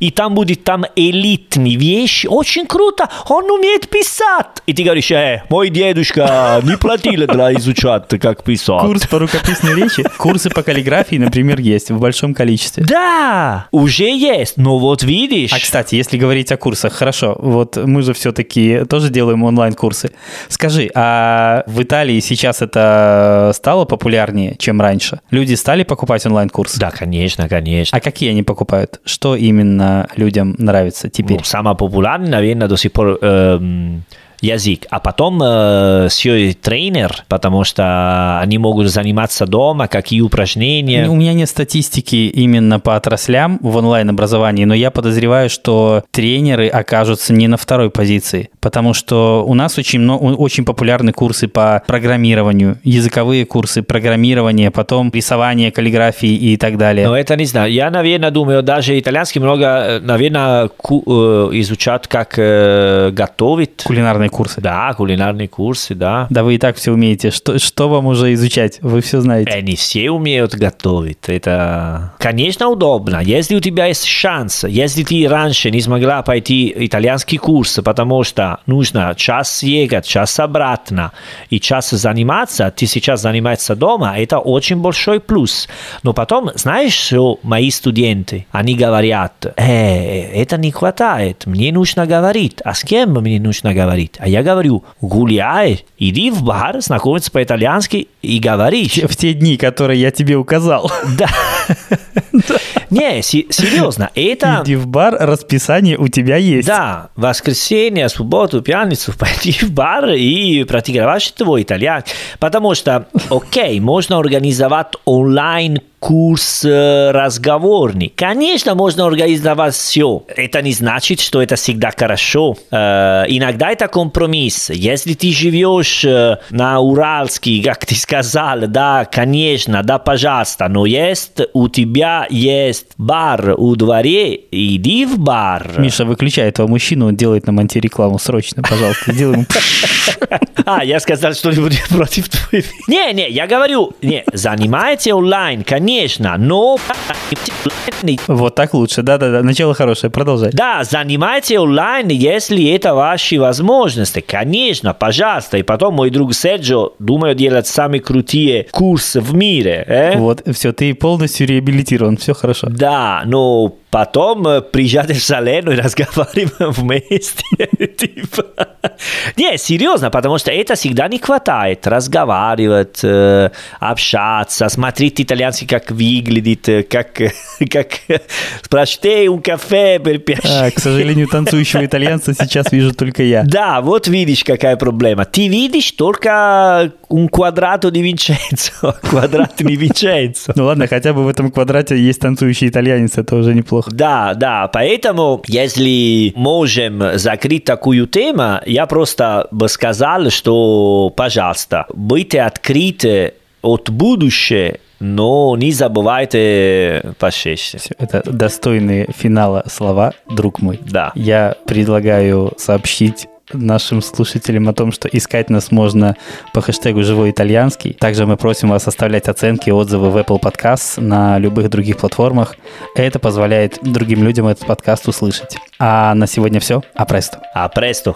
[SPEAKER 1] И там будет там элитные вещи. Очень круто, он умеет писать. И ты говоришь, э, мой дедушка не платил для изучать, как писать.
[SPEAKER 2] Курс по рукописной речи, курсы по каллиграфии, например, есть в большом количестве.
[SPEAKER 1] Да, уже есть. Но вот видишь.
[SPEAKER 2] А, кстати, если говорить о курсах, хорошо, вот мы же все-таки тоже делаем онлайн-курсы. Скажи, а в Италии сейчас это стало популярнее, чем раньше? Люди стали покупать онлайн-курсы?
[SPEAKER 1] Да, конечно, конечно.
[SPEAKER 2] А какие они покупают? Что именно людям нравится теперь?
[SPEAKER 1] Ну, самый популярный, наверное, до сих пор эм, язык. А потом э, все тренер, потому что они могут заниматься дома, какие упражнения.
[SPEAKER 2] У меня нет статистики именно по отраслям в онлайн-образовании, но я подозреваю, что тренеры окажутся не на второй позиции, потому что у нас очень, много, очень популярны курсы по программированию, языковые курсы программирования, потом рисование, каллиграфии и так далее.
[SPEAKER 1] Но это не знаю. Я, наверное, думаю, даже итальянский много, э, наверное, э, изучат, как готовить.
[SPEAKER 2] Кулинарные курсы.
[SPEAKER 1] Да, кулинарные курсы, да.
[SPEAKER 2] Да вы и так все умеете. Что, что вам уже изучать? Вы все знаете.
[SPEAKER 1] Э, не все умеют готовить. Это, конечно, удобно. Если у тебя есть шанс, если ты раньше не смогла пойти итальянский курс, потому что нужно час ехать, час обратно и час заниматься, ты сейчас занимаешься дома, это очень большой плюс. Но потом, знаешь, что мои студенты, они говорят, э, это не хватает, мне нужно говорить. А с кем мне нужно говорить? А я говорю, гуляй, иди в бар, знакомиться по-итальянски и говоришь.
[SPEAKER 2] В те дни, которые я тебе указал.
[SPEAKER 1] Да. Не, се- серьезно, это...
[SPEAKER 2] Иди в бар, расписание у тебя есть.
[SPEAKER 1] Да, воскресенье, субботу, пятницу *laughs* пойти в бар и практиковать твой итальянский. Потому что, окей, можно организовать онлайн курс э, разговорный. Конечно, можно организовать все. Это не значит, что это всегда хорошо. Э, иногда это компромисс. Если ты живешь э, на Уральске, как ты сказал, да, конечно, да, пожалуйста, но есть у тебя есть бар у дворе, иди в бар.
[SPEAKER 2] Миша, выключай этого мужчину, он делает нам антирекламу. Срочно, пожалуйста, сделай ему... *laughs*
[SPEAKER 1] А, я сказал что-нибудь против твоего. Не, не, я говорю, не, занимайте онлайн, конечно, но...
[SPEAKER 2] Вот так лучше. Да-да-да, начало хорошее, продолжай.
[SPEAKER 1] Да, занимайте онлайн, если это ваши возможности. Конечно, пожалуйста. И потом мой друг Серджо, думаю, делать самые крутые курсы в мире. э?
[SPEAKER 2] Вот, все, ты полностью реабилитирован, все хорошо.
[SPEAKER 1] Да, но потом э, приезжать в Салену и *laughs* разговариваем вместе. *laughs* типа. Не, серьезно, потому что это всегда не хватает. Разговаривать, э, общаться, смотреть итальянский, как выглядит, э, как, *laughs* как спрашивать, un кафе
[SPEAKER 2] а, К сожалению, танцующего итальянца сейчас вижу только я.
[SPEAKER 1] Да, вот видишь, какая проблема. Ты видишь только un quadrato di Vincenzo, квадрат не Vincenzo.
[SPEAKER 2] Ну ладно, хотя бы в этом квадрате есть танцующий итальянец, это уже неплохо.
[SPEAKER 1] Да, да, поэтому, если можем закрыть такую тему, я просто бы сказал, что, пожалуйста, будьте открыты от будущего, но не забывайте пошесть.
[SPEAKER 2] Это достойные финала слова, друг мой.
[SPEAKER 1] Да.
[SPEAKER 2] Я предлагаю сообщить нашим слушателям о том, что искать нас можно по хэштегу «Живой итальянский». Также мы просим вас оставлять оценки и отзывы в Apple Podcasts на любых других платформах. Это позволяет другим людям этот подкаст услышать. А на сегодня все. А престо.
[SPEAKER 1] А престо.